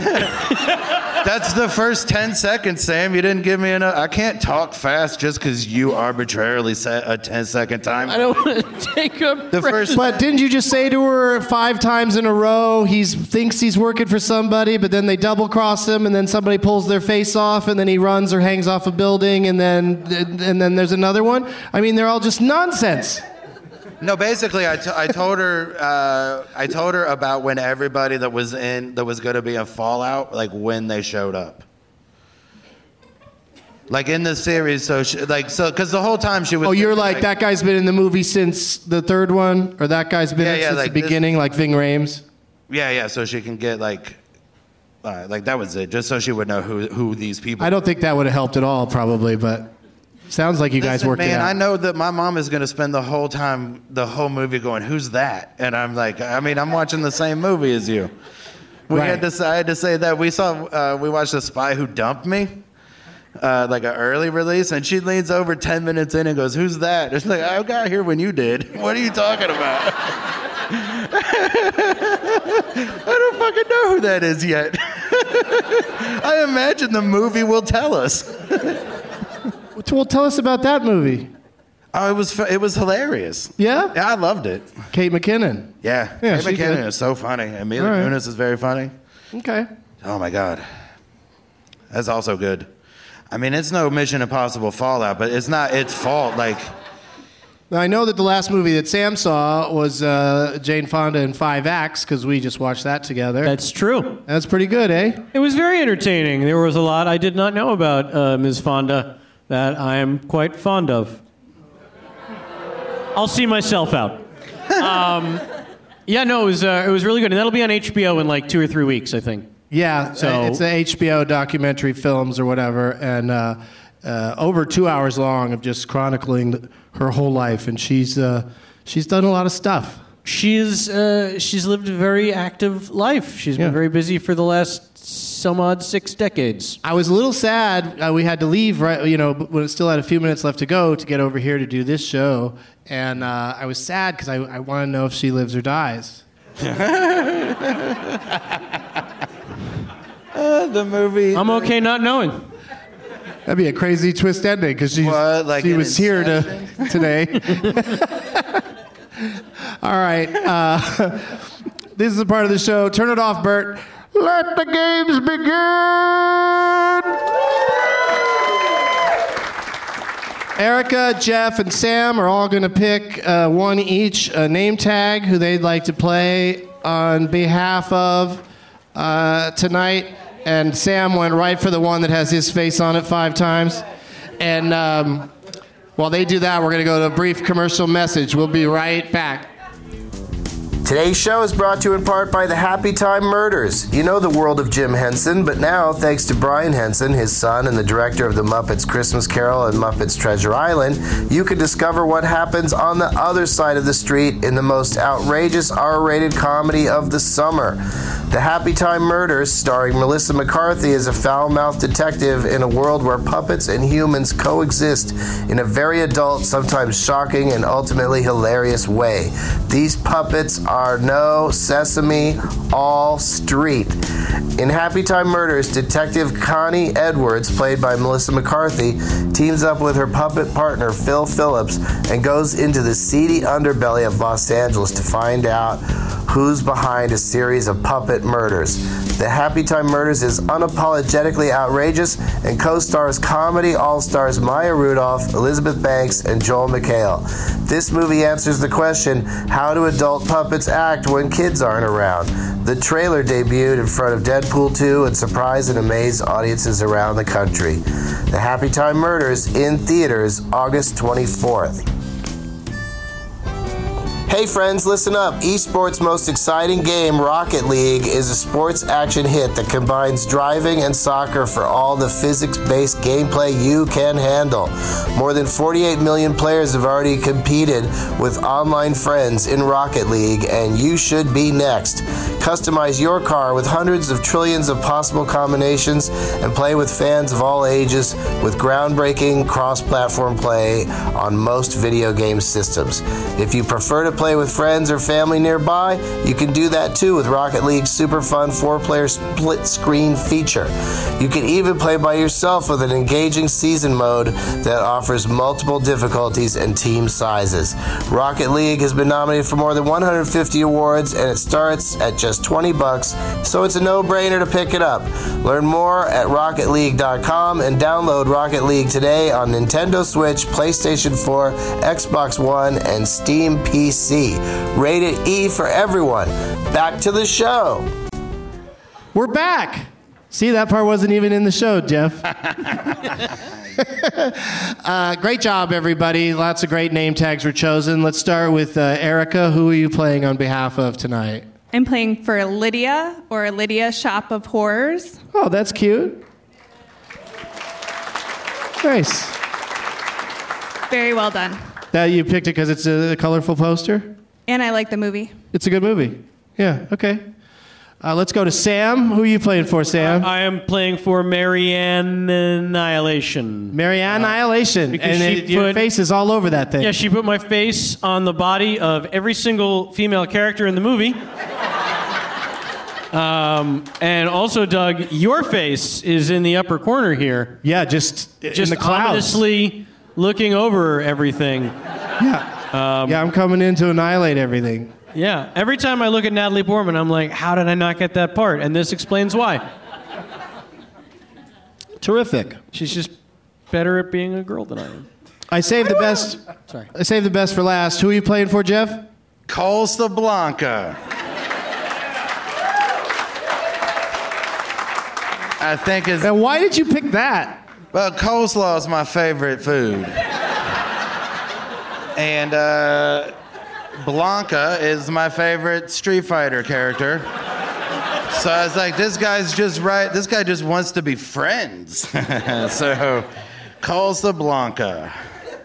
That's the first 10 seconds, Samm. You didn't give me enough. I can't talk fast just because you arbitrarily set a 10 second time. I don't want to take up The first But didn't you just say to her five times in a row he thinks he's working for somebody, but then they double cross him, and then somebody pulls their face off, and then he runs or hangs off a building, and then and then there's another one. I mean, they're all just nonsense. No, basically, I, t- I told her uh, I told her about when everybody that was in that was going to be in Fallout, like when they showed up. Like in the series, so she, like so because the whole time she was. Oh, you're like that guy's been in the movie since the third one, or that guy's been Yeah, in yeah, since like the this- beginning, like Ving Rhames. Yeah, yeah. So she can get like, uh, like that was it, just so she would know who who these people. I don't think that would have helped at all, probably, but Sounds like you guys Listen, worked man, it out. I know that my mom is going to spend the whole time, the whole movie going, "Who's that?" And I'm like, I mean, I'm watching the same movie as you. We had Right. to. I had to say that we saw. Uh, we watched The Spy Who Dumped Me, uh, like an early release, and she leans over ten minutes in and goes, "Who's that?" It's like I got here when you did. What are you talking about? I don't fucking know who that is yet. I imagine the movie will tell us. Well, tell us about that movie. Oh, it was it was hilarious. Yeah? Yeah, I loved it. Kate McKinnon. Yeah, Yeah, Kate McKinnon good. is so funny. Amelia All right. Kunis is very funny. Okay. Oh my god, that's also good. I mean, it's no Mission Impossible Fallout, but it's not its fault. Like, Now, I know that the last movie that Samm saw was uh, Jane Fonda in Five Acts because we just watched that together. That's true. That's pretty good, eh? It was very entertaining. There was a lot I did not know about uh, Ms. Fonda that I am quite fond of. I'll see myself out. Um, yeah, no, it was uh, it was really good, and that'll be on HBO in like two or three weeks, I think. Yeah, So- it's a HBO documentary films or whatever, and uh, uh, over two hours long of just chronicling her whole life, and she's uh, she's done a lot of stuff. She's uh, she's lived a very active life. She's Yeah. been very busy for the last some odd six decades. I was a little sad. Uh, we had to leave right, you know, but when it still had a few minutes left to go to get over here to do this show, and uh, I was sad because I, I want to know if she lives or dies. uh, the movie. I'm okay not knowing. That'd be a crazy twist ending because she like she was here to today. All right, uh, this is a part of the show. Turn it off, Bert. Let the games begin. Erika, Geoff, and Samm are all going to pick uh, one each a name tag who they'd like to play on behalf of uh, tonight. And Sam went right for the one that has his face on it five times. And um, while they do that, we're going to go to a brief commercial message. We'll be right back. Today's show is brought to you in part by the Happy Time Murders. You know the world of Jim Henson, but now, thanks to Brian Henson, his son, and the director of the Muppets Christmas Carol and Muppets Treasure Island, you can discover what happens on the other side of the street in the most outrageous R rated comedy of the summer. The Happy Time Murders, starring Melissa McCarthy as a foul mouthed detective in a world where puppets and humans coexist in a very adult, sometimes shocking, and ultimately hilarious way. These puppets are no sesame, all street. In Happy Time Murders, Detective Connie Edwards, played by Melissa McCarthy, teams up with her puppet partner Phil Phillips and goes into the seedy underbelly of Los Angeles to find out who's behind a series of puppet murders. The Happy Time Murders is unapologetically outrageous and co stars comedy all stars Maya Rudolph, Elizabeth Banks, and Joel McHale. This movie answers the question how do adult puppets act when kids aren't around? The trailer debuted in front of Deadpool 2 and surprised and amazed audiences around the country. The Happy Time Murders in theaters August 24th. Hey friends, listen up. Esports' most exciting game, Rocket League, is a sports action hit that combines driving and soccer for all the physics based gameplay you can handle. More than 48 million players have already competed with online friends in Rocket League, and you should be next. Customize your car with hundreds of trillions of possible combinations and play with fans of all ages with groundbreaking cross platform play on most video game systems. If you prefer to play with friends or family nearby, you can do that too with Rocket League's super fun four player split screen feature. You can even play by yourself with an engaging season mode that offers multiple difficulties and team sizes. Rocket League has been nominated for more than 150 awards and it starts at just 20 bucks, so it's a no-brainer to pick it up. Learn more at rocketleague.com and download Rocket League today on Nintendo Switch, PlayStation 4, Xbox One, and Steam PC. Rated E for everyone. Back to the show. We're back. See, that part wasn't even in the show, Geoff. uh, great job, everybody. Lots of great name tags were chosen. Let's start with uh, Erika. Who are you playing on behalf of tonight? I'm playing for Lydia or Lydia Shop of Horrors. Oh, that's cute. Nice. Very well done. That you picked it because it's a colorful poster. And I like the movie. It's a good movie. Yeah. Okay. Uh, let's go to Samm. Who are you playing for, Samm? I am playing for Marianne Annihilation. Marianne Annihilation. Because and she it- your put- face is all over that thing. Yeah, she put my face on the body of every single female character in the movie. Um, and also, Doug, your face is in the upper corner here, yeah, just, just in the clouds. ominously looking over everything. Yeah. Um, yeah, I'm coming in to annihilate everything. Yeah, every time I look at Natalie Portman, I'm like, how did I not get that part? And this explains why. Terrific. She's just better at being a girl than I am. I saved the best. Sorry. I saved the best for last. Who are you playing for, Geoff? Costa Blanca. I think it's. Now, why did you pick that? Well, coleslaw is my favorite food. and uh, Blanka is my favorite Street Fighter character. So I was like, this guy's just right. This guy just wants to be friends. so, Costa Blanca.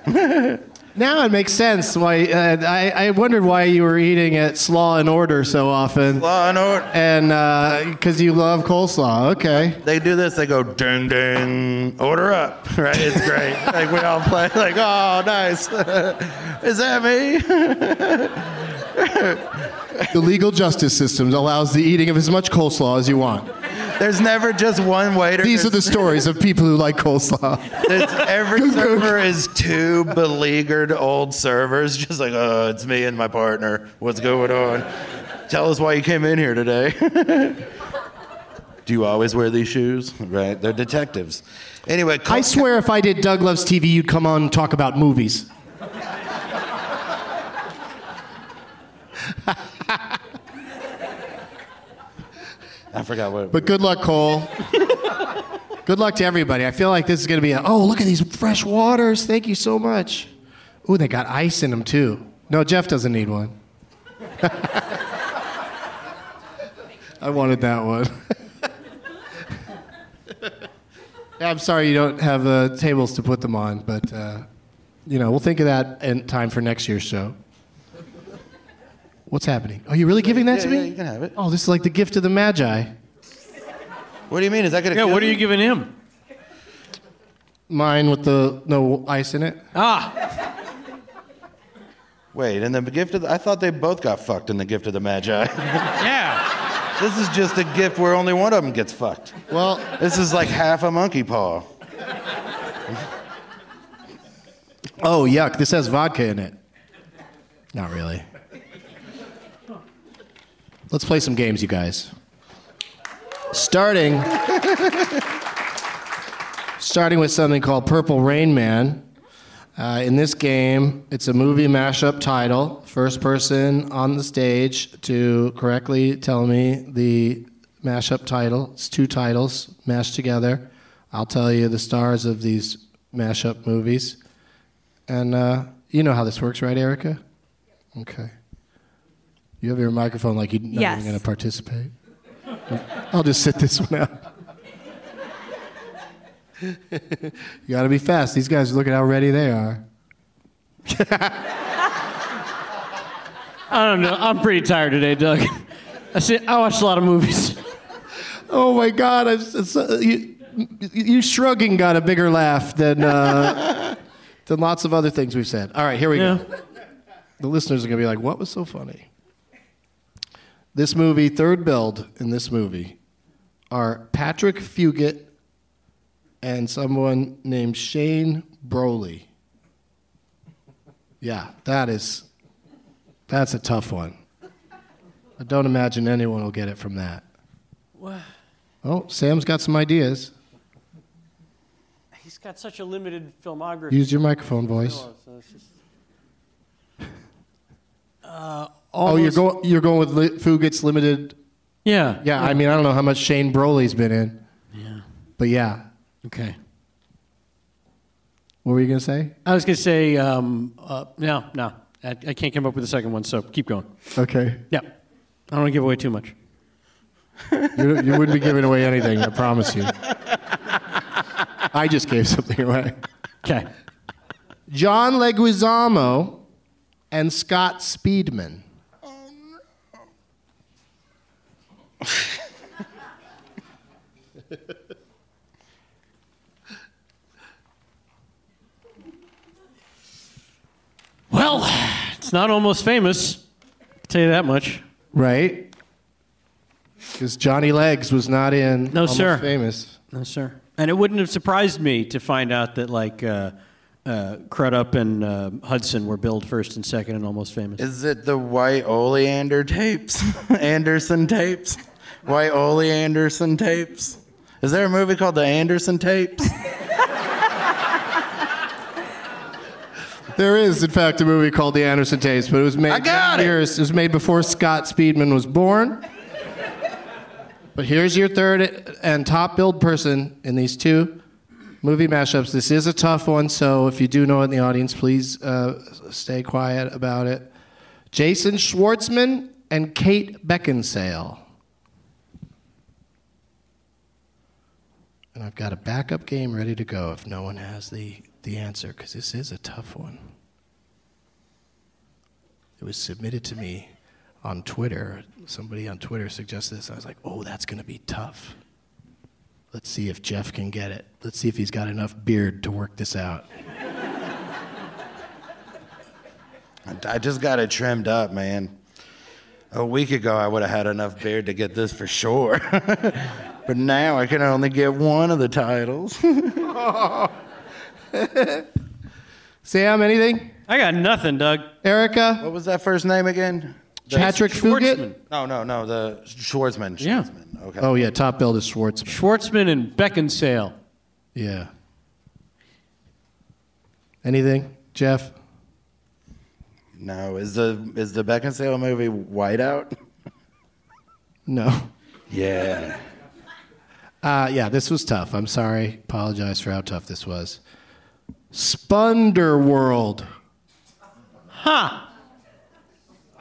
Now it makes sense why. Uh, I, I wondered why you were eating at Slaw and Order so often. Law and order. And because you love coleslaw. Okay. They do this. They go ding ding, order up. Right? It's great. like we all play. Like, oh, nice. Is that me? The legal justice system allows the eating of as much coleslaw as you want. There's never just one waiter. These are the stories of people who like coleslaw. There's, every server is two beleaguered old servers, just like, oh, it's me and my partner. What's going on? Tell us why you came in here today. Do you always wear these shoes? Right, they're detectives. Anyway, I swear if I did Doug Loves TV, you'd come on and talk about movies. I forgot what. But good luck, Cole. good luck to everybody. I feel like this is going to be a, oh, look at these fresh waters. Thank you so much. Ooh, they got ice in them too. No, Geoff doesn't need one. I wanted that one. Yeah, I'm sorry you don't have uh, tables to put them on, but uh, you know we'll think of that in time for next year's show. What's happening? Are you really giving that yeah, to me? yeah, you can have it. Oh, this is like the gift of the Magi. What do you mean? Is that gonna? Yeah, what are you you? giving him? Mine with the no ice in it. Ah, Wait, and the gift of the, I thought they both got fucked in the gift of the Magi. yeah. this is just a gift where only one of them gets fucked. Well, This is like half a monkey paw. oh yuck! This has vodka in it. Not really. Let's play some games, you guys. Starting. starting with something called Purple Rain Man. Uh, in this game, it's a movie mashup title. First person on the stage to correctly tell me the mashup title. It's two titles mashed together. I'll tell you the stars of these mashup movies. And uh, you know how this works, right, Erika? Okay. You have your microphone like you're not Yes. even going to participate. I'll just sit this one out. you got to be fast. These guys, look at how ready they are. I don't know. I'm pretty tired today, Doug. I see. I watched a lot of movies. Oh my God! I'm, it's, uh, you, you shrugging got a bigger laugh than uh, than lots of other things we've said. All right, here we Yeah. go. The listeners are gonna be like, "What was so funny?" This movie, third billed in this movie, are Patrick Fugit and someone named Shane Brolly. Yeah, that is that's a tough one. I don't imagine anyone will get it from that. What? Oh, Samm's got some ideas. He's got such a limited filmography. Use your microphone voice. It's Oh, you're going you're going with li- Fugit's limited. Yeah. Yeah, I mean I don't know how much Shane Brolly's been in, Yeah. but yeah. Okay. What were you gonna say? I was gonna say, um, uh, no, no, I, I can't come up with a second one. So keep going. Okay, Yeah. I don't want to give away too much. you, you wouldn't be giving away anything. I promise you. I just gave something away. Okay. John Leguizamo and Scott Speedman. Well, it's not almost famous. I'll tell you that much. Right? Because Johnny Legs was not in No, Almost sir. Famous. No, sir. And it wouldn't have surprised me to find out that like uh, uh, Crudup and uh, Hudson were billed first and second and almost famous. Is it the White Oleander tapes? Anderson tapes? White Oleanderson tapes? Is there a movie called The Anderson Tapes? There is, in fact, a movie called The Anderson Tapes, but it was made I got it. years. It was made before Scott Speedman was born. But here's your third and top billed person in these two movie mashups. This is a tough one, so if you do know it in the audience, please uh, stay quiet about it. Jason Schwartzman and Kate Beckinsale. And I've got a backup game ready to go if no one has the, the answer, because this is a tough one. It was submitted to me on Twitter. Somebody on Twitter suggested this. I was like, oh, that's going to be tough. Let's see if Geoff can get it. Let's see if he's got enough beard to work this out. I just got it trimmed up, man. A week ago, I would have had enough beard to get this for sure. but now I can only get one of the titles. Samm, anything? I got nothing, Doug. Erika? What was that first name again? The- Patrick Fugit? Schwartzman. No, no, no. The Schwartzman. Yeah. Schwartzman. Okay. Oh, yeah, top billed is Schwartzman. Schwartzman and Beckinsale. Yeah. Anything, Geoff? No, is the is the Beckinsale movie Whiteout? No. Yeah. Uh, yeah, this was tough. I'm sorry. Apologize for how tough this was. Spunderworld. Huh.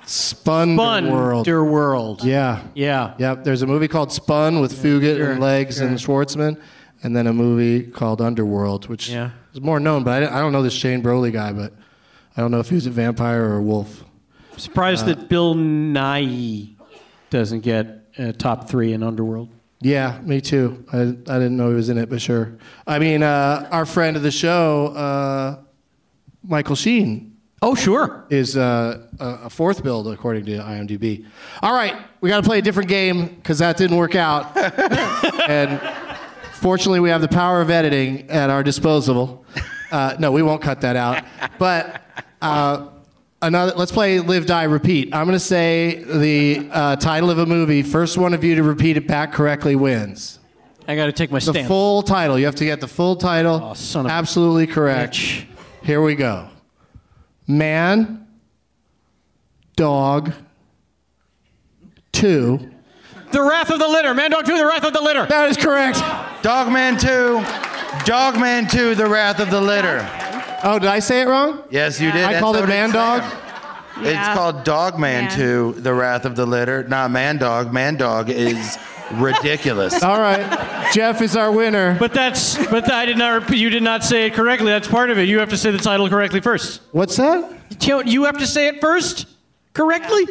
Spunderworld. Underworld. Yeah. Yeah. Yep. There's a movie called Spun with Fugit sure, and Legs and Schwartzman, and then a movie called Underworld, which Yeah. is more known. But I, I don't know this Shane Brolly guy, but I don't know if he was a vampire or a wolf. I'm surprised that Bill Nighy doesn't get uh, top three in Underworld. Yeah, me too. I, I didn't know he was in it, but sure. I mean, uh, our friend of the show, uh, Michael Sheen, Oh, sure. is uh, a a fourth billed according to IMDb. All right, we got to play a different game because that didn't work out. and fortunately, we have the power of editing at our disposal. Uh, no, we won't cut that out. But uh, another. Let's play Live, Die, Repeat. I'm going to say the uh, title of a movie. First one of you to repeat it back correctly wins. I got to take my The stamp. full title. You have to get the full title. Oh, son of a Absolutely correct. bitch. Here we go. Man, dog, two. The Wrath of the Litter. Man Dog 2, The Wrath of the Litter. That is correct. Dogman 2. Dogman 2, The Wrath of the Litter. Oh, did I say it wrong? Yes, you did. I and called it Man Samm. Dog. It's Yeah. called Dogman Yeah. 2, The Wrath of the Litter. Not Man Dog. Man Dog is ridiculous. All right. Geoff is our winner. But that's, but I did not, you did not say it correctly. That's part of it. You have to say the title correctly first. What's that? You you have to say it first correctly?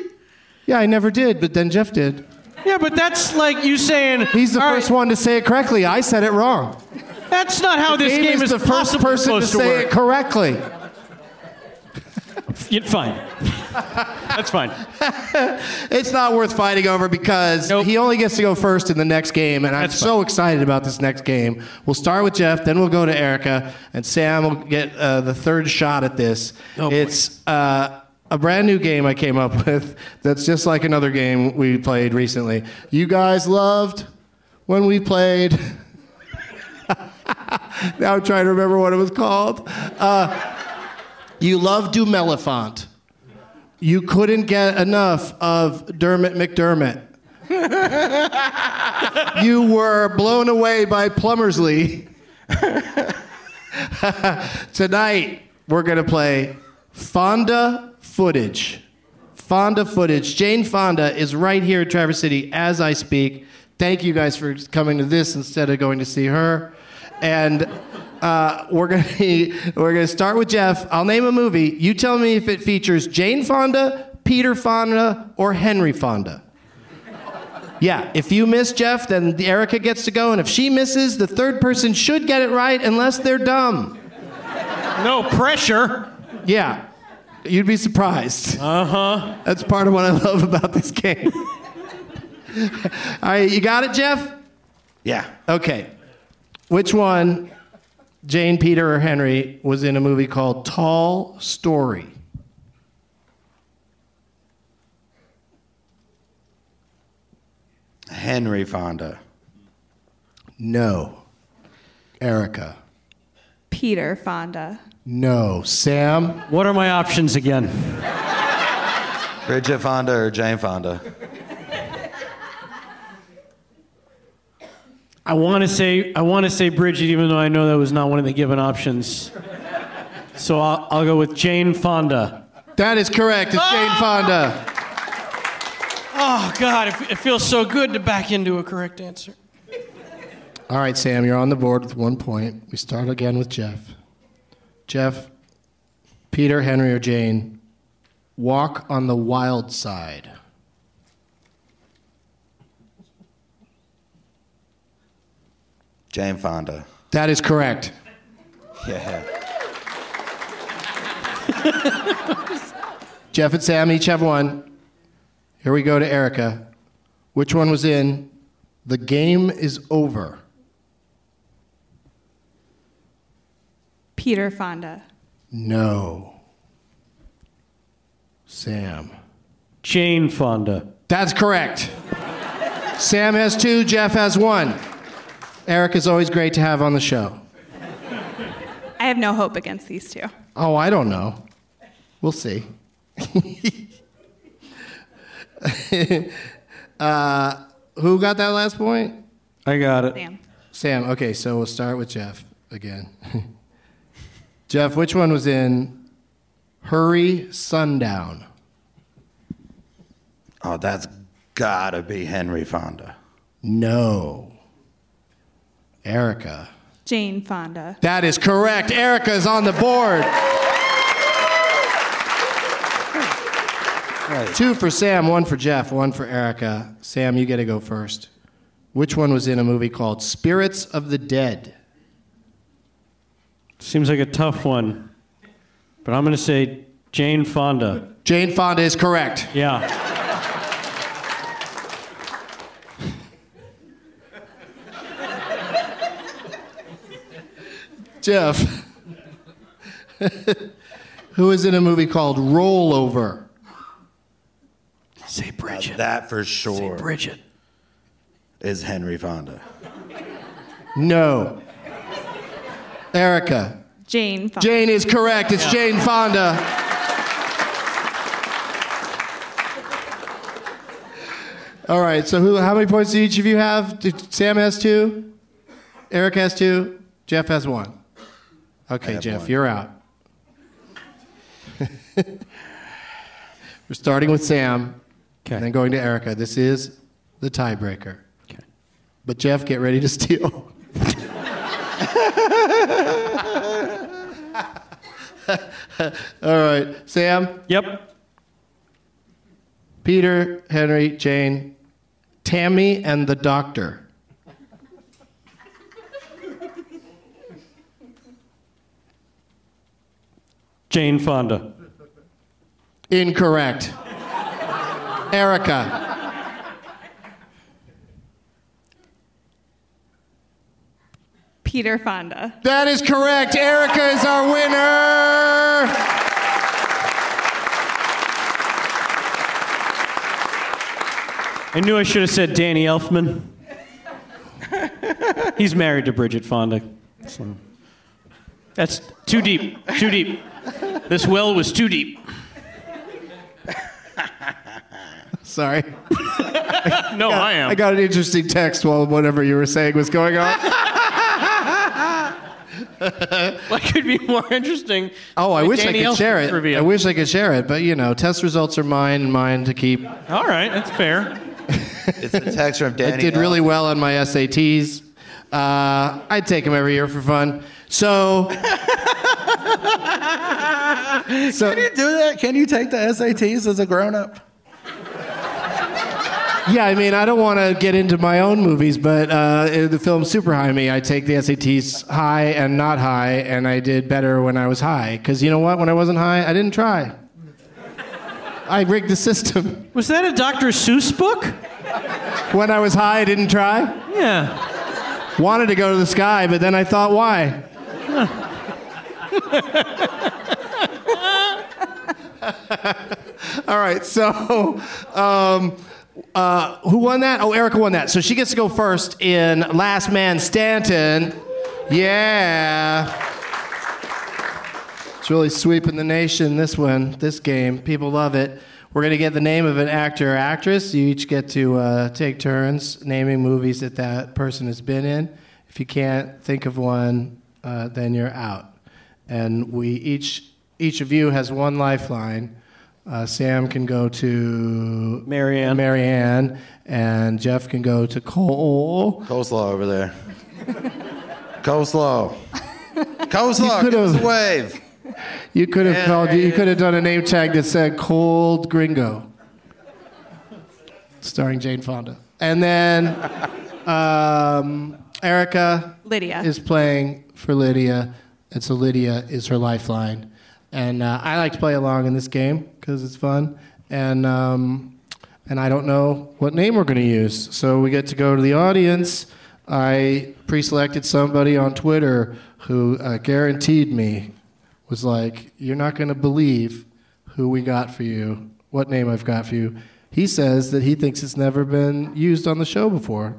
Yeah, I never did, but then Geoff did. Yeah, but that's like you saying. He's the first right, one to say it correctly. I said it wrong. That's not how this Dave game is is the first possibly person to to, say work. it correctly. Yeah, fine. That's fine. It's not worth fighting over because Nope. he only gets to go first in the next game, and I'm That's so excited about this next game. We'll start with Geoff, then we'll go to Erika, and Samm will get uh, the third shot at this. Oh, it's uh, a brand new game I came up with that's just like another game we played recently. You guys loved when we played. now I'm trying to remember what it was called. Uh, you love Dumelifont. You couldn't get enough of Dermot McDermott. you were blown away by Plummersley. Tonight, we're going to play Fonda footage. Fonda footage. Jane Fonda is right here in Traverse City as I speak. Thank you guys for coming to this instead of going to see her. And Uh, we're gonna we're gonna start with Geoff. I'll name a movie. You tell me if it features Jane Fonda, Peter Fonda, or Henry Fonda. Yeah, if you miss Geoff, then Erika gets to go, and if she misses, the third person should get it right unless they're dumb. No pressure. Yeah, you'd be surprised. Uh huh. That's part of what I love about this game. All right, you got it, Geoff? Yeah. Okay. Which one, Jane, Peter, or Henry, was in a movie called Tall Story? Henry Fonda. No. Erika? Peter Fonda. No. Samm? What are my options again? Bridget Fonda or Jane Fonda? I want to say I want to say Bridget, even though I know that was not one of the given options. So I'll, I'll go with Jane Fonda. That is correct. It's Jane ah! Fonda. Oh God, it, it feels so good to back into a correct answer. All right, Samm, you're on the board with one point. We start again with Geoff. Geoff, Peter, Henry, or Jane, walk on the wild side. Jane Fonda. That is correct. Yeah. Geoff and Samm each have one. Here we go to Erika. Which one was in The Game is Over? Peter Fonda. No. Samm. Jane Fonda. That's correct. Samm has two, Geoff has one. Eric is always great to have on the show. I have no hope against these two. Oh, I don't know. We'll see. uh, who got that last point? I got it. Samm. Samm. Okay, so we'll start with Geoff again. Geoff, which one was in Hurry Sundown? Oh, that's gotta be Henry Fonda. No. Erika. Jane Fonda. That is correct. Erika is on the board. Two for Samm, one for Geoff, one for Erika. Samm, you get to go first. Which one was in a movie called Spirits of the Dead? Seems like a tough one, but I'm going to say Jane Fonda. Jane Fonda is correct. Yeah. Geoff. Who is in a movie called Rollover? Say Bridget. That for sure Say Bridget. is Henry Fonda. No. Erika. Jane Fonda. Jane is correct. It's Jane Fonda. All right. So who? How many points do each of you have? Did- Samm has two. Eric has two. Geoff has one. Okay, Geoff, one. you're out. We're starting with Samm, Okay. and then going to Erika. This is the tiebreaker. Okay. But Geoff, get ready to steal. All right, Samm, Yep. Peter, Henry, Jane, Tammy, and the doctor. Jane Fonda. Incorrect. Erika. Peter Fonda. That is correct. Erika is our winner. I knew I should have said Danny Elfman. He's married to Bridget Fonda. So- That's too deep. Too deep. This well was too deep. Sorry. No, I am. I got an interesting text while whatever you were saying was going on. What could be more interesting? Oh, I than wish Danny I could share it. trivia? I wish I could share it, but you know, test results are mine and mine to keep. All right, that's fair. It's a text from Danny. I did really well on my SATs. Uh, I take them every year for fun. So, Can you do that? Can you take the SATs as a grown up? yeah, I mean, I don't want to get into my own movies, but uh, the film Super High Me, I take the SATs high and not high, and I did better when I was high. Because you know what? When I wasn't high, I didn't try. I rigged the system. Was that a Dr. Seuss book? When I was high, I didn't try. Yeah. Wanted to go to the sky, but then I thought, why? All right, so um, uh, who won that? Oh, Erika won that. So she gets to go first in Last Man Standing. Yeah. It's really sweeping the nation, this one, this game. People love it. We're going to get the name of an actor or actress. You each get to uh, take turns naming movies that that person has been in. If you can't think of one, uh, then you're out. And we each, each of you has one lifeline. Uh, Samm can go to Marianne. Marianne, and Geoff can go to Cole. Coleslaw over there. Coleslaw. Coleslaw. You Give us could've- a wave. You could have Yeah, called you. You could have done a name tag that said "Cold Gringo," starring Jane Fonda, and then um, Erika Lydia. is playing for Lydia, and so Lydia is her lifeline. And uh, I like to play along in this game because it's fun, and um, and I don't know what name we're going to use, so we get to go to the audience. I pre-selected somebody on Twitter who uh, guaranteed me was like, "You're not going to believe who we got for you, what name I've got for you." He says that he thinks it's never been used on the show before.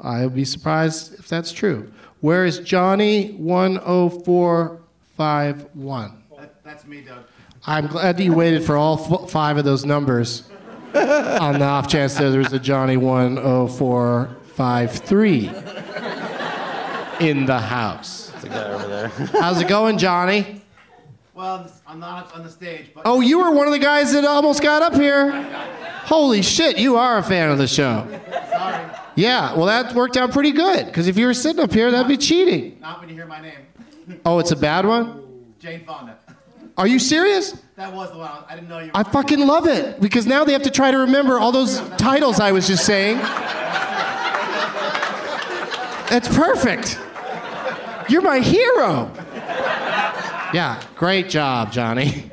I'll be surprised if that's true. Where is Johnny one oh four five one? That's me, Doug. I'm glad that you waited for all f- five of those numbers on the off chance that there's a Johnny one oh four five three in the house. The guy over there. How's it going, Johnny? Well, I'm not on the stage, but Oh, you were one of the guys that almost got up here. Holy shit, you are a fan of the show. sorry, Yeah, well, that worked out pretty good, because if you were sitting up here, that'd be cheating. not when you hear my name. Oh, it's a bad one? Jane Fonda. Are you serious? That was the one. I didn't know you. I fucking love it, because now they have to try to remember all those titles I was just saying. That's perfect. You're my hero. Yeah, great job, Johnny.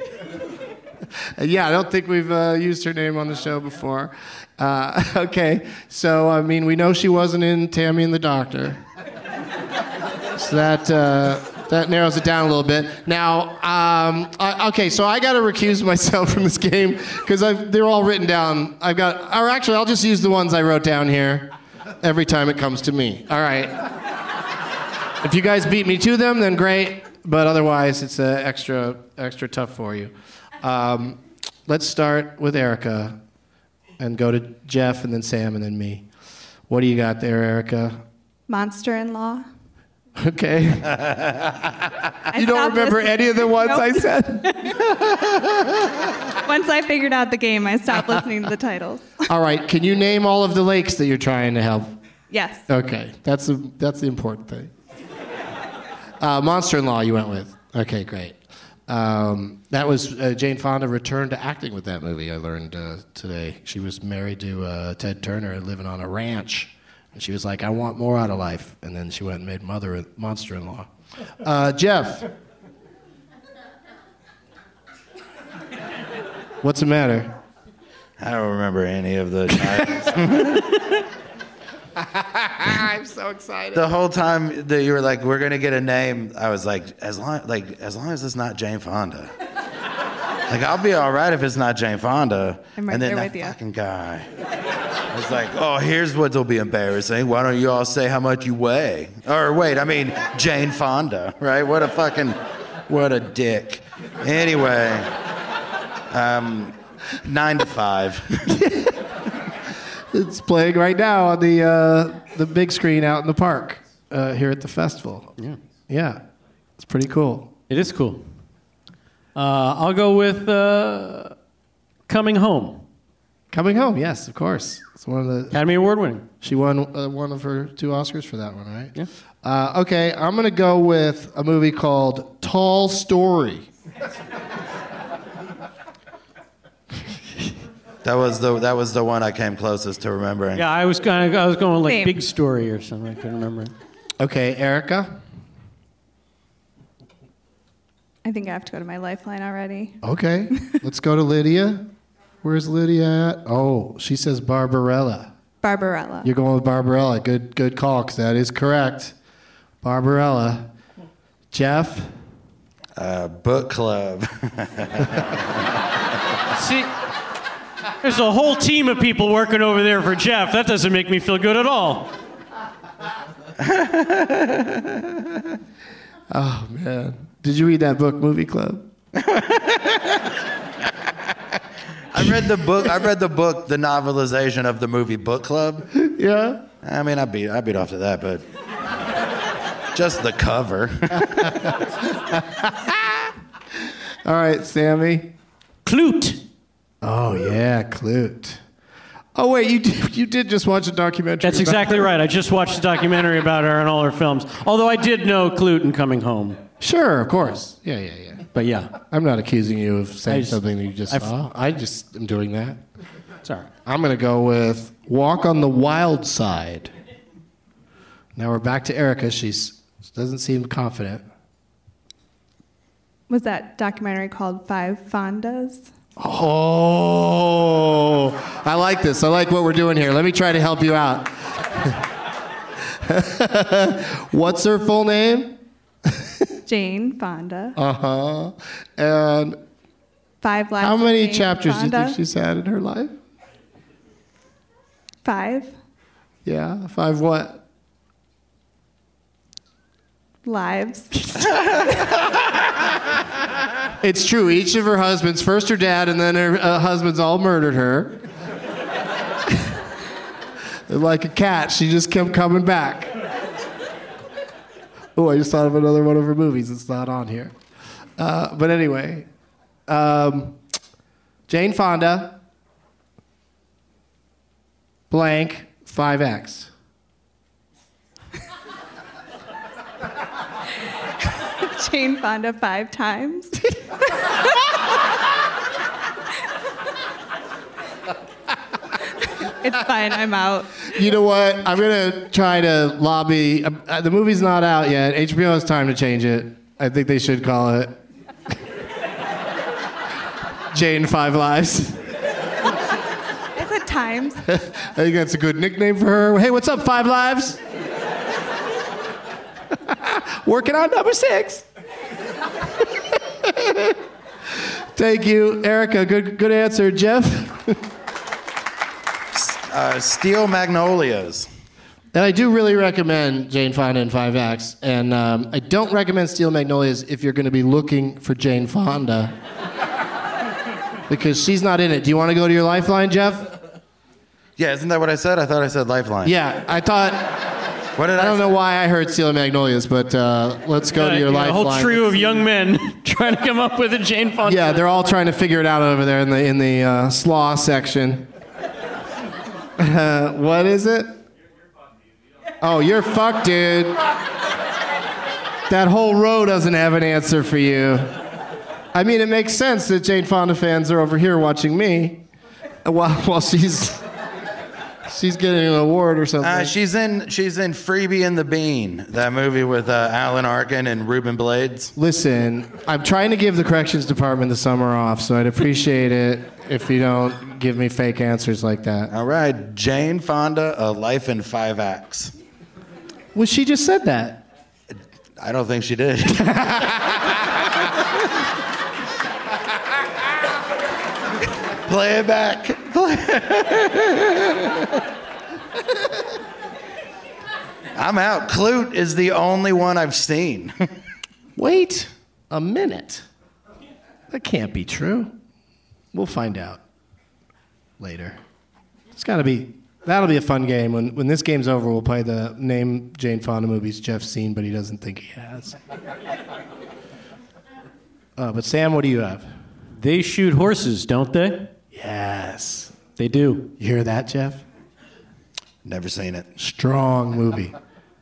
yeah, I don't think we've uh, used her name on the show before. Uh, okay, so I mean, we know she wasn't in Tammy and the Doctor. So that uh, that narrows it down a little bit. Now, um, I, okay, so I got to recuse myself from this game because they're all written down. I've got, or actually, I'll just use the ones I wrote down here every time it comes to me. All right. If you guys beat me to them, then great. But otherwise, it's uh, extra extra tough for you. Um, let's start with Erika, and go to Geoff, and then Samm, and then me. What do you got there, Erika? Monster in Law. Okay. You don't remember listening. any of the ones I said? Once I figured out the game, I stopped listening to the titles. All right. Can you name all of the lakes that you're trying to help? Yes. Okay. That's the that's the important thing. Uh, Monster in Law, you went with. Okay, great. Um, that was uh, Jane Fonda returned to acting with that movie. I learned uh, today. She was married to uh, Ted Turner and living on a ranch, and she was like, "I want more out of life." And then she went and made Mother Monster in Law. Uh, Geoff, what's the matter? I don't remember any of the titles. I'm so excited. the whole time that you were like, "We're gonna get a name," I was like, "As long like as long as it's not Jane Fonda." Like I'll be all right if it's not Jane Fonda. I'm right and then there that with you. fucking guy. It's like, oh, here's what'll be embarrassing. Why don't you all say how much you weigh? Or wait, I mean Jane Fonda, right? What a fucking, what a dick. Anyway, um, nine to five. It's playing right now on the uh, the big screen out in the park uh, here at the festival. Yeah. Yeah, it's pretty cool. It is cool. Uh, I'll go with uh, Coming Home. Coming Home, yes, of course. It's one of the Academy Award winning. She won uh, one of her two Oscars for that one, right? Yeah. Uh, okay, I'm gonna go with a movie called Tall Story. That was the that was the one I came closest to remembering. Yeah, I was kind of I was going like Same. Big Story or something. I couldn't remember. Okay, Erika. I think I have to go to my lifeline already. Okay, let's go to Lydia. Where's Lydia at? Oh, she says Barbarella. Barbarella. You're going with Barbarella. Good, good call, 'cause that is correct. Barbarella. Geoff. Uh, book club. See, there's a whole team of people working over there for Geoff. That doesn't make me feel good at all. Oh man, did you read that book, Movie Club? I read the book. I read the book, the novelization of the movie Book Club. Yeah. I mean, I beat I beat off to that, but just the cover. All right, Sammy. Klute. Oh yeah, Klute. Oh wait, you did, you did just watch a documentary. That's about- exactly right. I just watched a documentary about her and all her films. Although I did know Klute and Coming Home. Sure, of course. Yeah, yeah, yeah. But yeah, I'm not accusing you of saying just- something that you just I- saw. I just am doing that. sorry. I'm gonna go with Walk on the Wild Side. Now we're back to Erika. She's doesn't seem confident. Was that documentary called Five Fondas? Oh, I like this. I like what we're doing here. Let me try to help you out. What's her full name? Jane Fonda. Uh huh. And Five Lives. how many chapters do you think she's had in her life? Five Yeah, five what? lives. It's true. Each of her husbands, first her dad, and then her uh, husbands, all murdered her. like a cat, she just kept coming back. Oh, I just thought of another one of her movies. It's not on here. Uh, but anyway, um, Jane Fonda, blank, 5X. Jane Fonda five times. it's fine. I'm out. You know what? I'm gonna try to lobby. Uh, the movie's not out yet. HBO has time to change it. I think they should call it Jane Five Lives. I said times. I think that's a good nickname for her. Hey, what's up, Five Lives? Working on number six. Thank you, Erika. Good, good answer, Geoff. Uh, Steel Magnolias. And I do really recommend Jane Fonda and Five Acts. And um, I don't recommend Steel Magnolias if you're going to be looking for Jane Fonda. because she's not in it. Do you want to go to your lifeline, Geoff? Yeah, isn't that what I said? I thought I said Lifeline. Yeah, I thought. What did I I? don't know why I heard Steel Magnolias, but uh, let's go to Uh, your a lifeline. A whole trio of young men trying to come up with a Jane Fonda. Yeah, they're all trying to figure it out over there in the in the uh, slaw section. What is it? Oh, you're fucked, dude. That whole row doesn't have an answer for you. I mean, it makes sense that Jane Fonda fans are over here watching me while while she's she's getting an award or something. Uh, she's in she's in Freebie and the Bean, that movie with uh, Alan Arkin and Ruben Blades. Listen, I'm trying to give the corrections department the summer off, so I'd appreciate it if you don't give me fake answers like that. All right, Jane Fonda, A Life in Five Acts. Well, she just said that. I don't think she did. Play it back. Play I'm out. Klute is the only one I've seen. Wait a minute. That can't be true. We'll find out later. It's got to be. That'll be a fun game. When when this game's over, we'll play the name Jane Fonda movies Geoff's seen, but he doesn't think he has. Uh, but Samm, what do you have? They shoot horses, don't they? Yes. They do. You hear that, Geoff? Never seen it. Strong movie.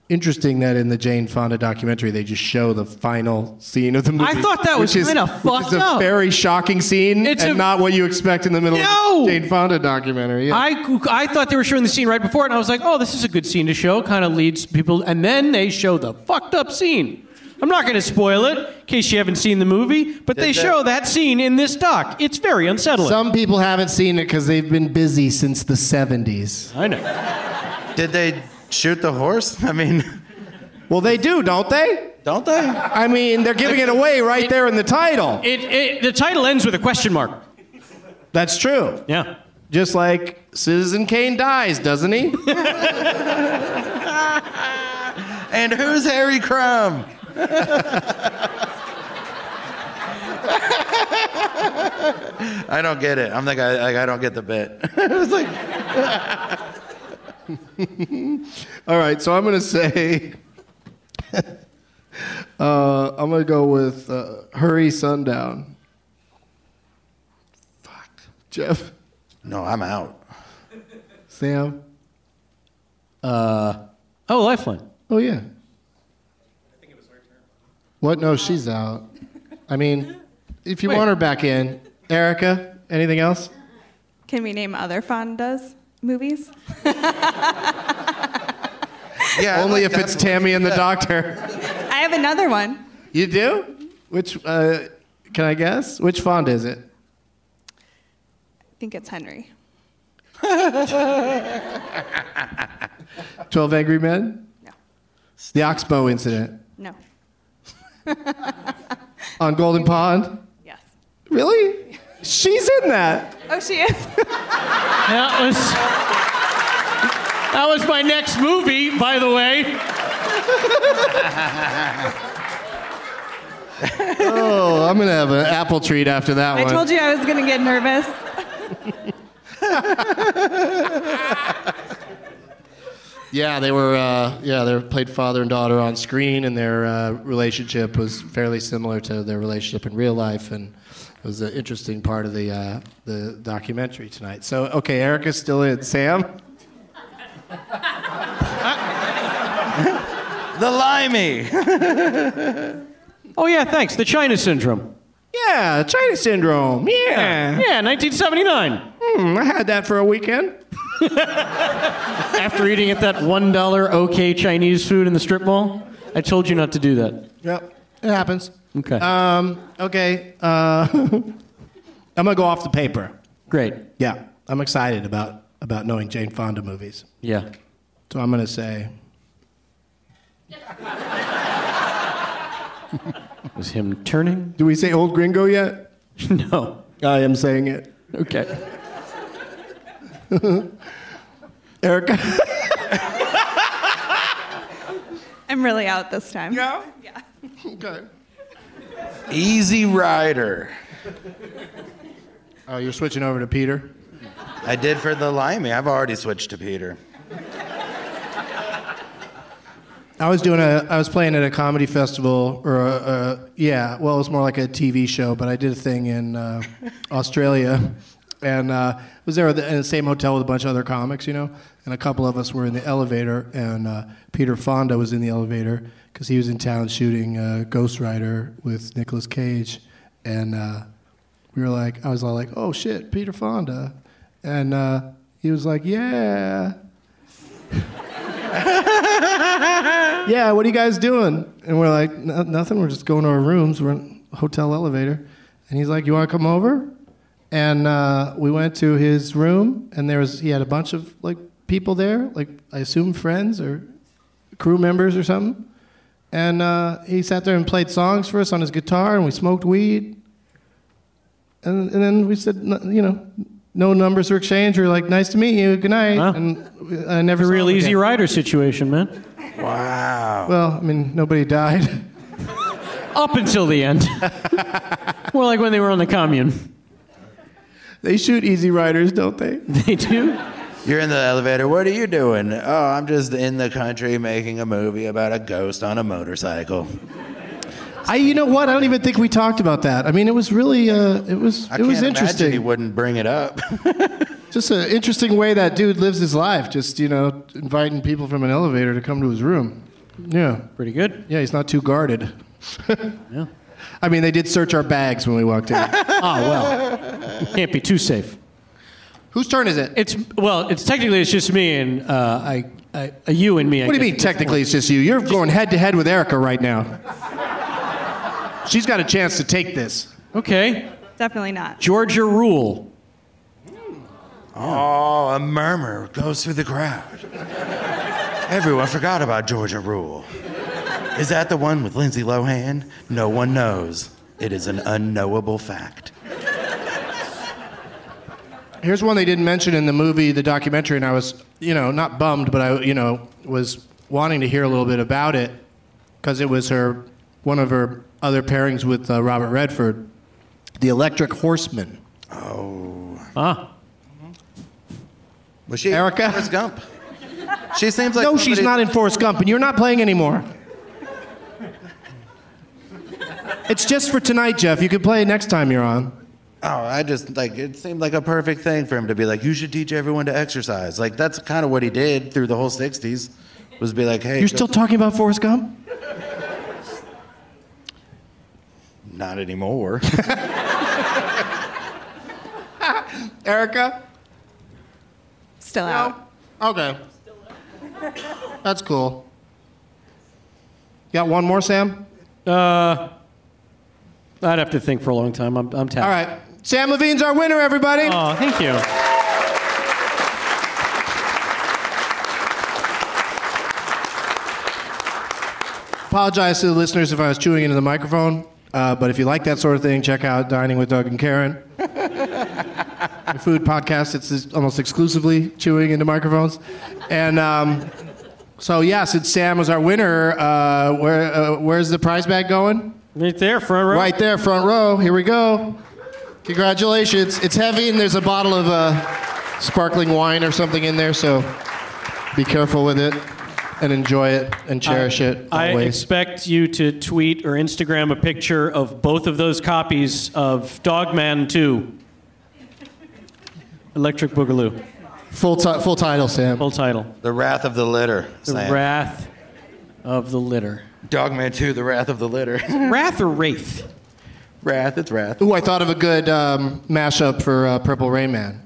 Interesting that in the Jane Fonda documentary they just show the final scene of the movie. I thought that was which is- kinda which is fucked a up. very shocking scene It's and a- not what you expect in the middle No! of the Jane Fonda documentary. Yeah. I, I thought they were showing the scene right before it, and I was like, oh, this is a good scene to show. Kind of leads people. And then they show the fucked up scene. I'm not going to spoil it in case you haven't seen the movie, but they they- show that scene in this doc. It's very unsettling. Some people haven't seen it because they've been busy since the 70s. I know. Did they shoot the horse? I mean, Well, they do, don't they? don't they? I mean, they're giving it away right there in the title. It, it, the title ends with a question mark. That's true. Yeah. Just like Citizen Kane dies, doesn't he? And who's Harry Crumb? I don't get it. I'm the guy. Like, I don't get the bit. it's like, All right, so I'm going to say, uh, I'm going to go with uh, Hurry Sundown. Fuck. Geoff? no, I'm out. Samm? Uh, Oh, Lifeline. Oh, yeah. What? No, she's out. I mean, if you Wait. want her back in. Erika, anything else? Can we name other Fondas movies? Yeah, Only like if it's. Tammy and the Doctor. I have another one. You do? Which, uh, can I guess? Which font is it? I think it's Henry. 12 Angry Men? No. The Oxbow incident No. on Golden Pond? Yes. Really? She's in that. Oh, she is. That was that was my next movie, by the way. Oh, I'm going to have an apple treat after that I one. I told you I was going to get nervous. Yeah, they were. Uh, yeah, they played father and daughter on screen, and their uh, relationship was fairly similar to their relationship in real life, and it was an interesting part of the uh, the documentary tonight. So, okay, Erika's still in. Samm, The limey. Oh yeah, thanks. The China Syndrome. yeah, China syndrome. Yeah, Yeah, 1979. Hmm, I had that for a weekend. After eating at that one dollar OK Chinese food in the strip mall, I told you not to do that. Yep, it happens. Okay. Um, okay, uh, I'm gonna go off the paper. Great. Yeah, I'm excited about about knowing Jane Fonda movies. Yeah. So I'm gonna say Was him turning? Do we say old gringo yet? no. I am saying it. Okay. Erika? I'm really out this time. Yeah? Yeah. okay. Easy Rider. Oh, you're switching over to Peter? I did for the limey. I've already switched to Peter. I was doing a, I was playing at a comedy festival, or a, a, yeah, well, it was more like a TV show, but I did a thing in uh, Australia, and uh, was there in the same hotel with a bunch of other comics, you know, and a couple of us were in the elevator, and uh, Peter Fonda was in the elevator because he was in town shooting uh, Ghost Rider with Nicolas Cage, and uh, we were like, I was all like, oh shit, Peter Fonda, and uh, he was like, yeah. yeah, what are you guys doing? And we're like, nothing. We're just going to our rooms. We're in hotel elevator. And he's like, you want to come over? And uh, we went to his room, and there was he had a bunch of like people there, like I assume friends or crew members or something. And uh, he sat there and played songs for us on his guitar, and we smoked weed. And, and then we said, you know, no numbers were exchanged. We were like, nice to meet you, good night. Huh. And I never A saw real easy again. rider situation, man. Wow. Well, I mean, nobody died. Up until the end. More like when they were on the commune. They shoot easy riders, don't they? They do? You're in the elevator. What are you doing? Oh, I'm just in the country making a movie about a ghost on a motorcycle. I, you know what? I don't even think we talked about that. I mean, it was really, uh, it was, I it was can't imagine interesting. he wouldn't bring it up. Just an interesting way that dude lives his life. Just you know, inviting people from an elevator to come to his room. Yeah, Pretty good. yeah, he's not too guarded. Yeah. I mean, they did search our bags when we walked in. oh well. Can't be too safe. Whose turn is it? It's well, it's technically it's just me and uh, I, I, uh, you and me. I What do you mean? Technically, it's just you. You're going head to head with Erika right now. She's got a chance to take this. Okay, Definitely not. Georgia Rule. Oh, a murmur goes through the crowd. Everyone forgot about Georgia Rule. Is that the one with Lindsay Lohan? No one knows. It is an unknowable fact. Here's one they didn't mention in the movie, the documentary, and I was, you know, not bummed, but I, you know, was wanting to hear a little bit about it because it was her, one of her other pairings with uh, Robert Redford, The Electric Horseman. Oh. Ah, Was she Erika? Forrest Gump? She seems like no, she's not in Forrest Gump, and you're not playing anymore. It's just for tonight, Geoff. You can play next time you're on. Oh, I just like it seemed like a perfect thing for him to be like, you should teach everyone to exercise. Like that's kind of what he did through the whole '60s, was be like, hey, You're go- still talking about Forrest Gump? not anymore. Erika? Still out. Okay. That's cool. Got one more, Samm? uh, I'd have to think for a long time. I'm, I'm tapped. All right. Samm Levine's our winner, everybody. Oh, thank you. Apologize to the listeners if I was chewing into the microphone. Uh, but if you like that sort of thing, check out Dining with Doug and Karen. the food podcast. It's almost exclusively chewing into microphones. And um, so, yeah, since Samm was our winner, uh, where, uh, where's the prize bag going? Right there, front row. Right there, front row. Here we go. Congratulations. It's heavy, and there's a bottle of uh, sparkling wine or something in there, so be careful with it and enjoy it and cherish it I expect you to tweet or Instagram a picture of both of those copies of Dogman 2. Electric Boogaloo. full, ti- full title, Samm. Full title. the Wrath of the Litter. The Samm. Wrath of the Litter. Dogman 2, The Wrath of the Litter. Wrath or Wraith? Wrath, it's Wrath. Ooh, I thought of a good um, mashup for uh, Purple Rain Man.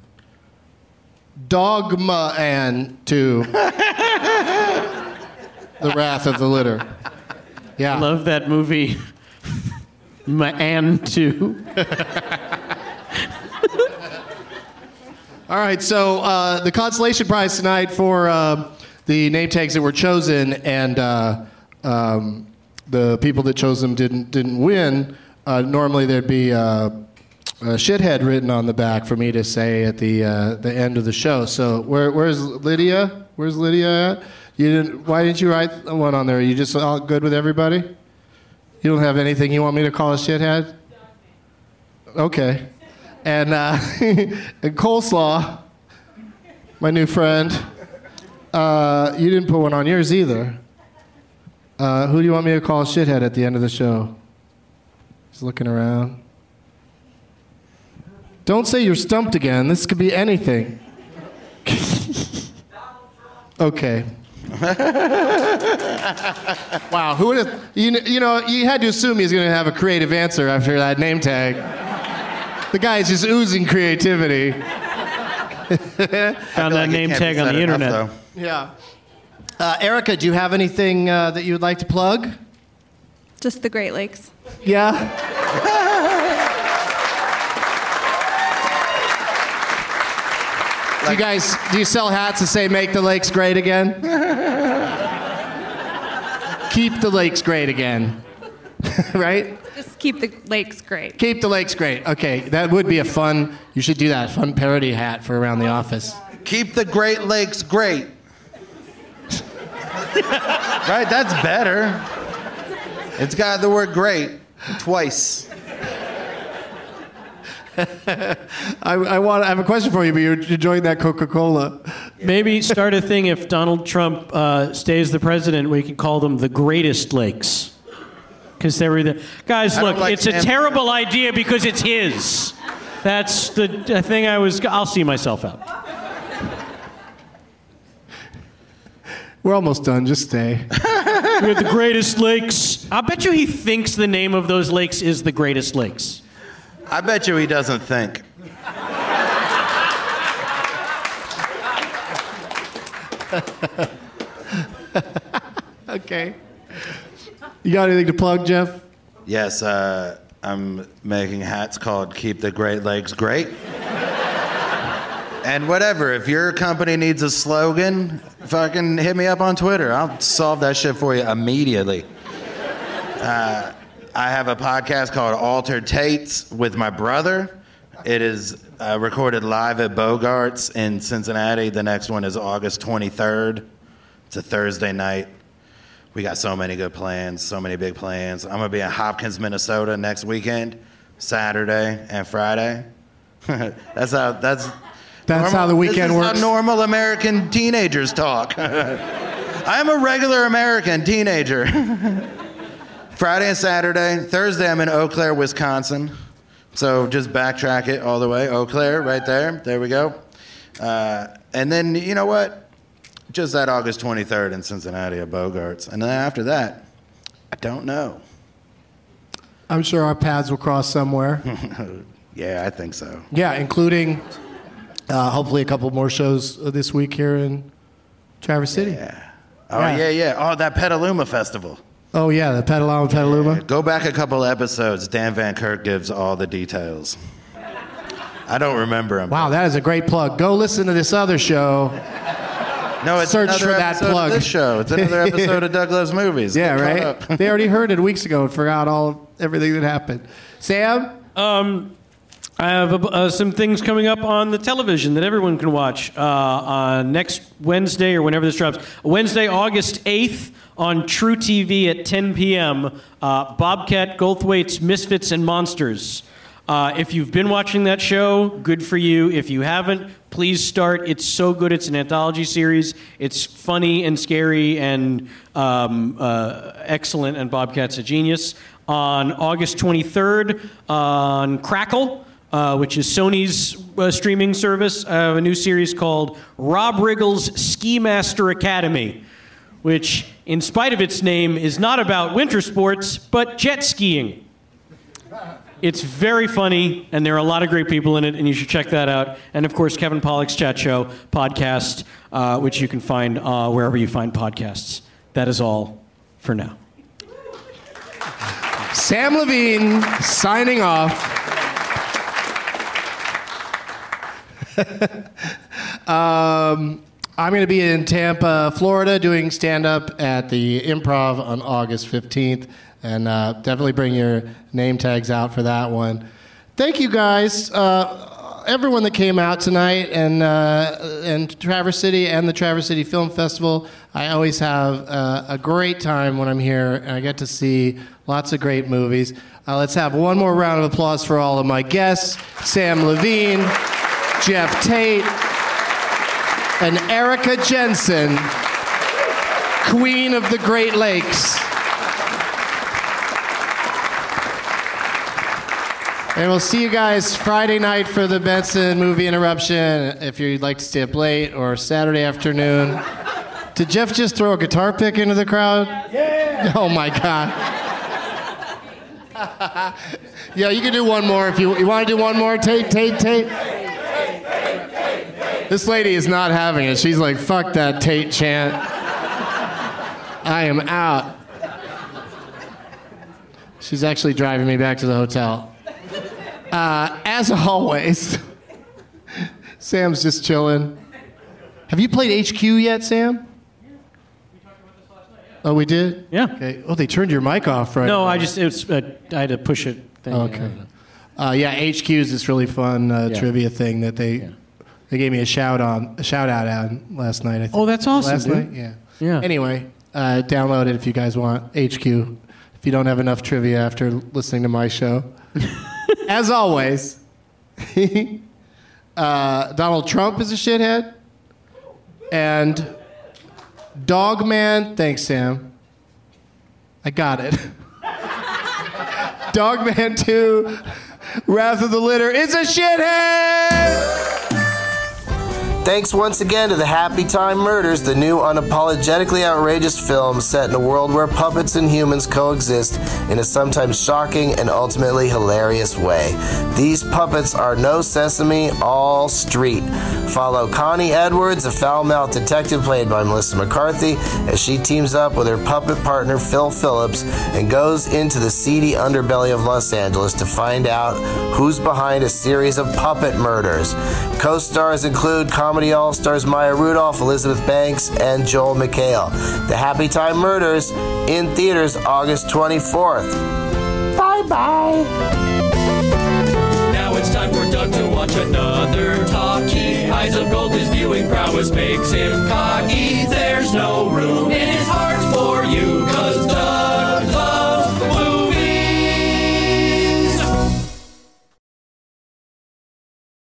Dogma and to the Wrath of the Litter. Yeah. Love that movie. Man 2. All right, so uh, the consolation prize tonight for uh, the name tags that were chosen, and uh, um, the people that chose them didn't didn't win. Uh, normally, there'd be uh, a shithead written on the back for me to say at the uh, the end of the show. So where, where's Lydia? Where's Lydia at? You didn't. Why didn't you write one on there? Are you just all good with everybody? You don't have anything you want me to call a shithead? Okay. And, uh, and coleslaw, my new friend, uh, you didn't put one on yours either. Uh, who do you want me to call a shithead at the end of the show? He's looking around. Don't say you're stumped again. This could be anything. okay. wow, who would have? You, you know, you had to assume he's going to have a creative answer after that name tag. The guy is just oozing creativity. Found that like name tag on the enough, internet. though. Yeah. Uh, Erika, do you have anything uh, that you would like to plug? Just the Great Lakes. Yeah. Do you guys, do you sell hats that say "Make the lakes great again"? Keep the lakes great again, right? Just keep the lakes great. Keep the lakes great. Okay, that would be a fun. You should do that. Fun parody hat for around the office. Keep the Great Lakes great. right? That's better. It's got the word great twice. I, I want. I have a question for you, but you're enjoying that Coca-Cola. Maybe start a thing if Donald Trump uh, stays the president, we could call them the greatest lakes. Because they were the guys. Look, like it's a Samm- terrible idea because it's his. That's the the thing I was. I'll see myself out. We're almost done. Just stay. We have the greatest lakes. I bet you he thinks the name of those lakes is the greatest lakes. I bet you he doesn't think. okay. You got anything to plug, Geoff? Yes, uh, I'm making hats called Keep the Great Lakes Great. And whatever, if your company needs a slogan, fucking hit me up on Twitter. I'll solve that shit for you immediately. Uh, I have a podcast called Altered Tates with my brother. It is uh, recorded live at Bogarts in Cincinnati. The next one is August 23rd. It's a Thursday night. We got so many good plans, so many big plans. I'm gonna be in Hopkins, Minnesota next weekend, Saturday and Friday. that's how that's That's how the weekend this is works. How normal American teenagers talk. I'm a regular American teenager. Friday and Saturday. Thursday, I'm in Eau Claire, Wisconsin. So just backtrack it all the way. Eau Claire, right there. There we go. Uh, and then, you know what? Just that August 23rd in Cincinnati at Bogarts. And then after that, I don't know. I'm sure our paths will cross somewhere. yeah, I think so. Yeah, including uh, hopefully a couple more shows uh, this week here in Traverse City. Yeah. Oh, yeah, yeah. Oh, that Petaluma Festival. Oh yeah, the Petaluma Petaluma. Go back a couple episodes. Dan Van Kirk gives all the details. I don't remember him. Wow, that is a great plug. Go listen to this other show. No, it's Search another for that episode plug. Of this show. It's another episode of Doug Loves Movies. Yeah, Look right. they already heard it weeks ago and forgot all everything that happened. Samm, Um, I have uh, some things coming up on the television that everyone can watch uh, on next Wednesday or whenever this drops. Wednesday, August 8th on truTV at 10 p.m. Uh, Bobcat Goldthwait's Misfits and Monsters. Uh, if you've been watching that show, good for you. If you haven't, please start. It's so good. It's an anthology series. It's funny and scary and um, uh, excellent, and Bobcat's a genius. On August 23rd on Crackle, uh, which is Sony's uh, streaming service, I have a new series called Rob Riggle's Ski Master Academy, which, in spite of its name, is not about winter sports, but jet skiing. It's very funny, and there are a lot of great people in it, and you should check that out. And of course, Kevin Pollak's Chat Show podcast, uh, which you can find uh, wherever you find podcasts. That is all for now. Samm Levine signing off. um, I'm going to be in Tampa, Florida, doing stand up at the Improv on August 15th. And uh, definitely bring your name tags out for that one. Thank you guys, uh, everyone that came out tonight, and, uh, and Traverse City and the Traverse City Film Festival. I always have uh, a great time when I'm here, and I get to see lots of great movies. Uh, let's have one more round of applause for all of my guests Samm Levine, Geoff Tate, and Erika Jensen, Queen of the Great Lakes. And we'll see you guys Friday night for the Benson movie interruption if you'd like to stay up late or Saturday afternoon. Did Geoff just throw a guitar pick into the crowd? Yeah. Oh my God. yeah, you can do one more if you, you want to do one more. Tate, Tate, Tate. This lady is not having it. She's like, fuck that Tate chant. I am out. She's actually driving me back to the hotel. Uh, as always, Samm's just chilling. Have you played HQ yet, Samm? Oh, we did. Yeah. Okay. Oh, they turned your mic off, right? No, I just it was, uh, I had to push it. Thing. Okay. Uh, yeah, HQ is this really fun uh, Yeah. trivia thing that they they gave me a shout on a shout out on last night. I think. Oh, that's awesome, Last dude. night, yeah. Yeah. Anyway, uh, download it if you guys want HQ. If you don't have enough trivia after listening to my show, as always, uh, Donald Trump is a shithead, and Dogman. Thanks, Samm. I got it. Dogman 2 Wrath of the Litter is a shithead. Thanks once again to the Happy Time Murders, the new unapologetically outrageous film set in a world where puppets and humans coexist in a sometimes shocking and ultimately hilarious way. These puppets are no sesame, all street. Follow Connie Edwards, a foul mouthed detective played by Melissa McCarthy, as she teams up with her puppet partner Phil Phillips and goes into the seedy underbelly of Los Angeles to find out who's behind a series of puppet murders. Co stars include comedy all stars Maya Rudolph, Elizabeth Banks, and Joel McHale. The Happy Time Murders in theaters August 24th. Bye bye. Now it's time for Doug to watch another talkie. Eyes of gold, his viewing prowess makes him cocky. There's no room in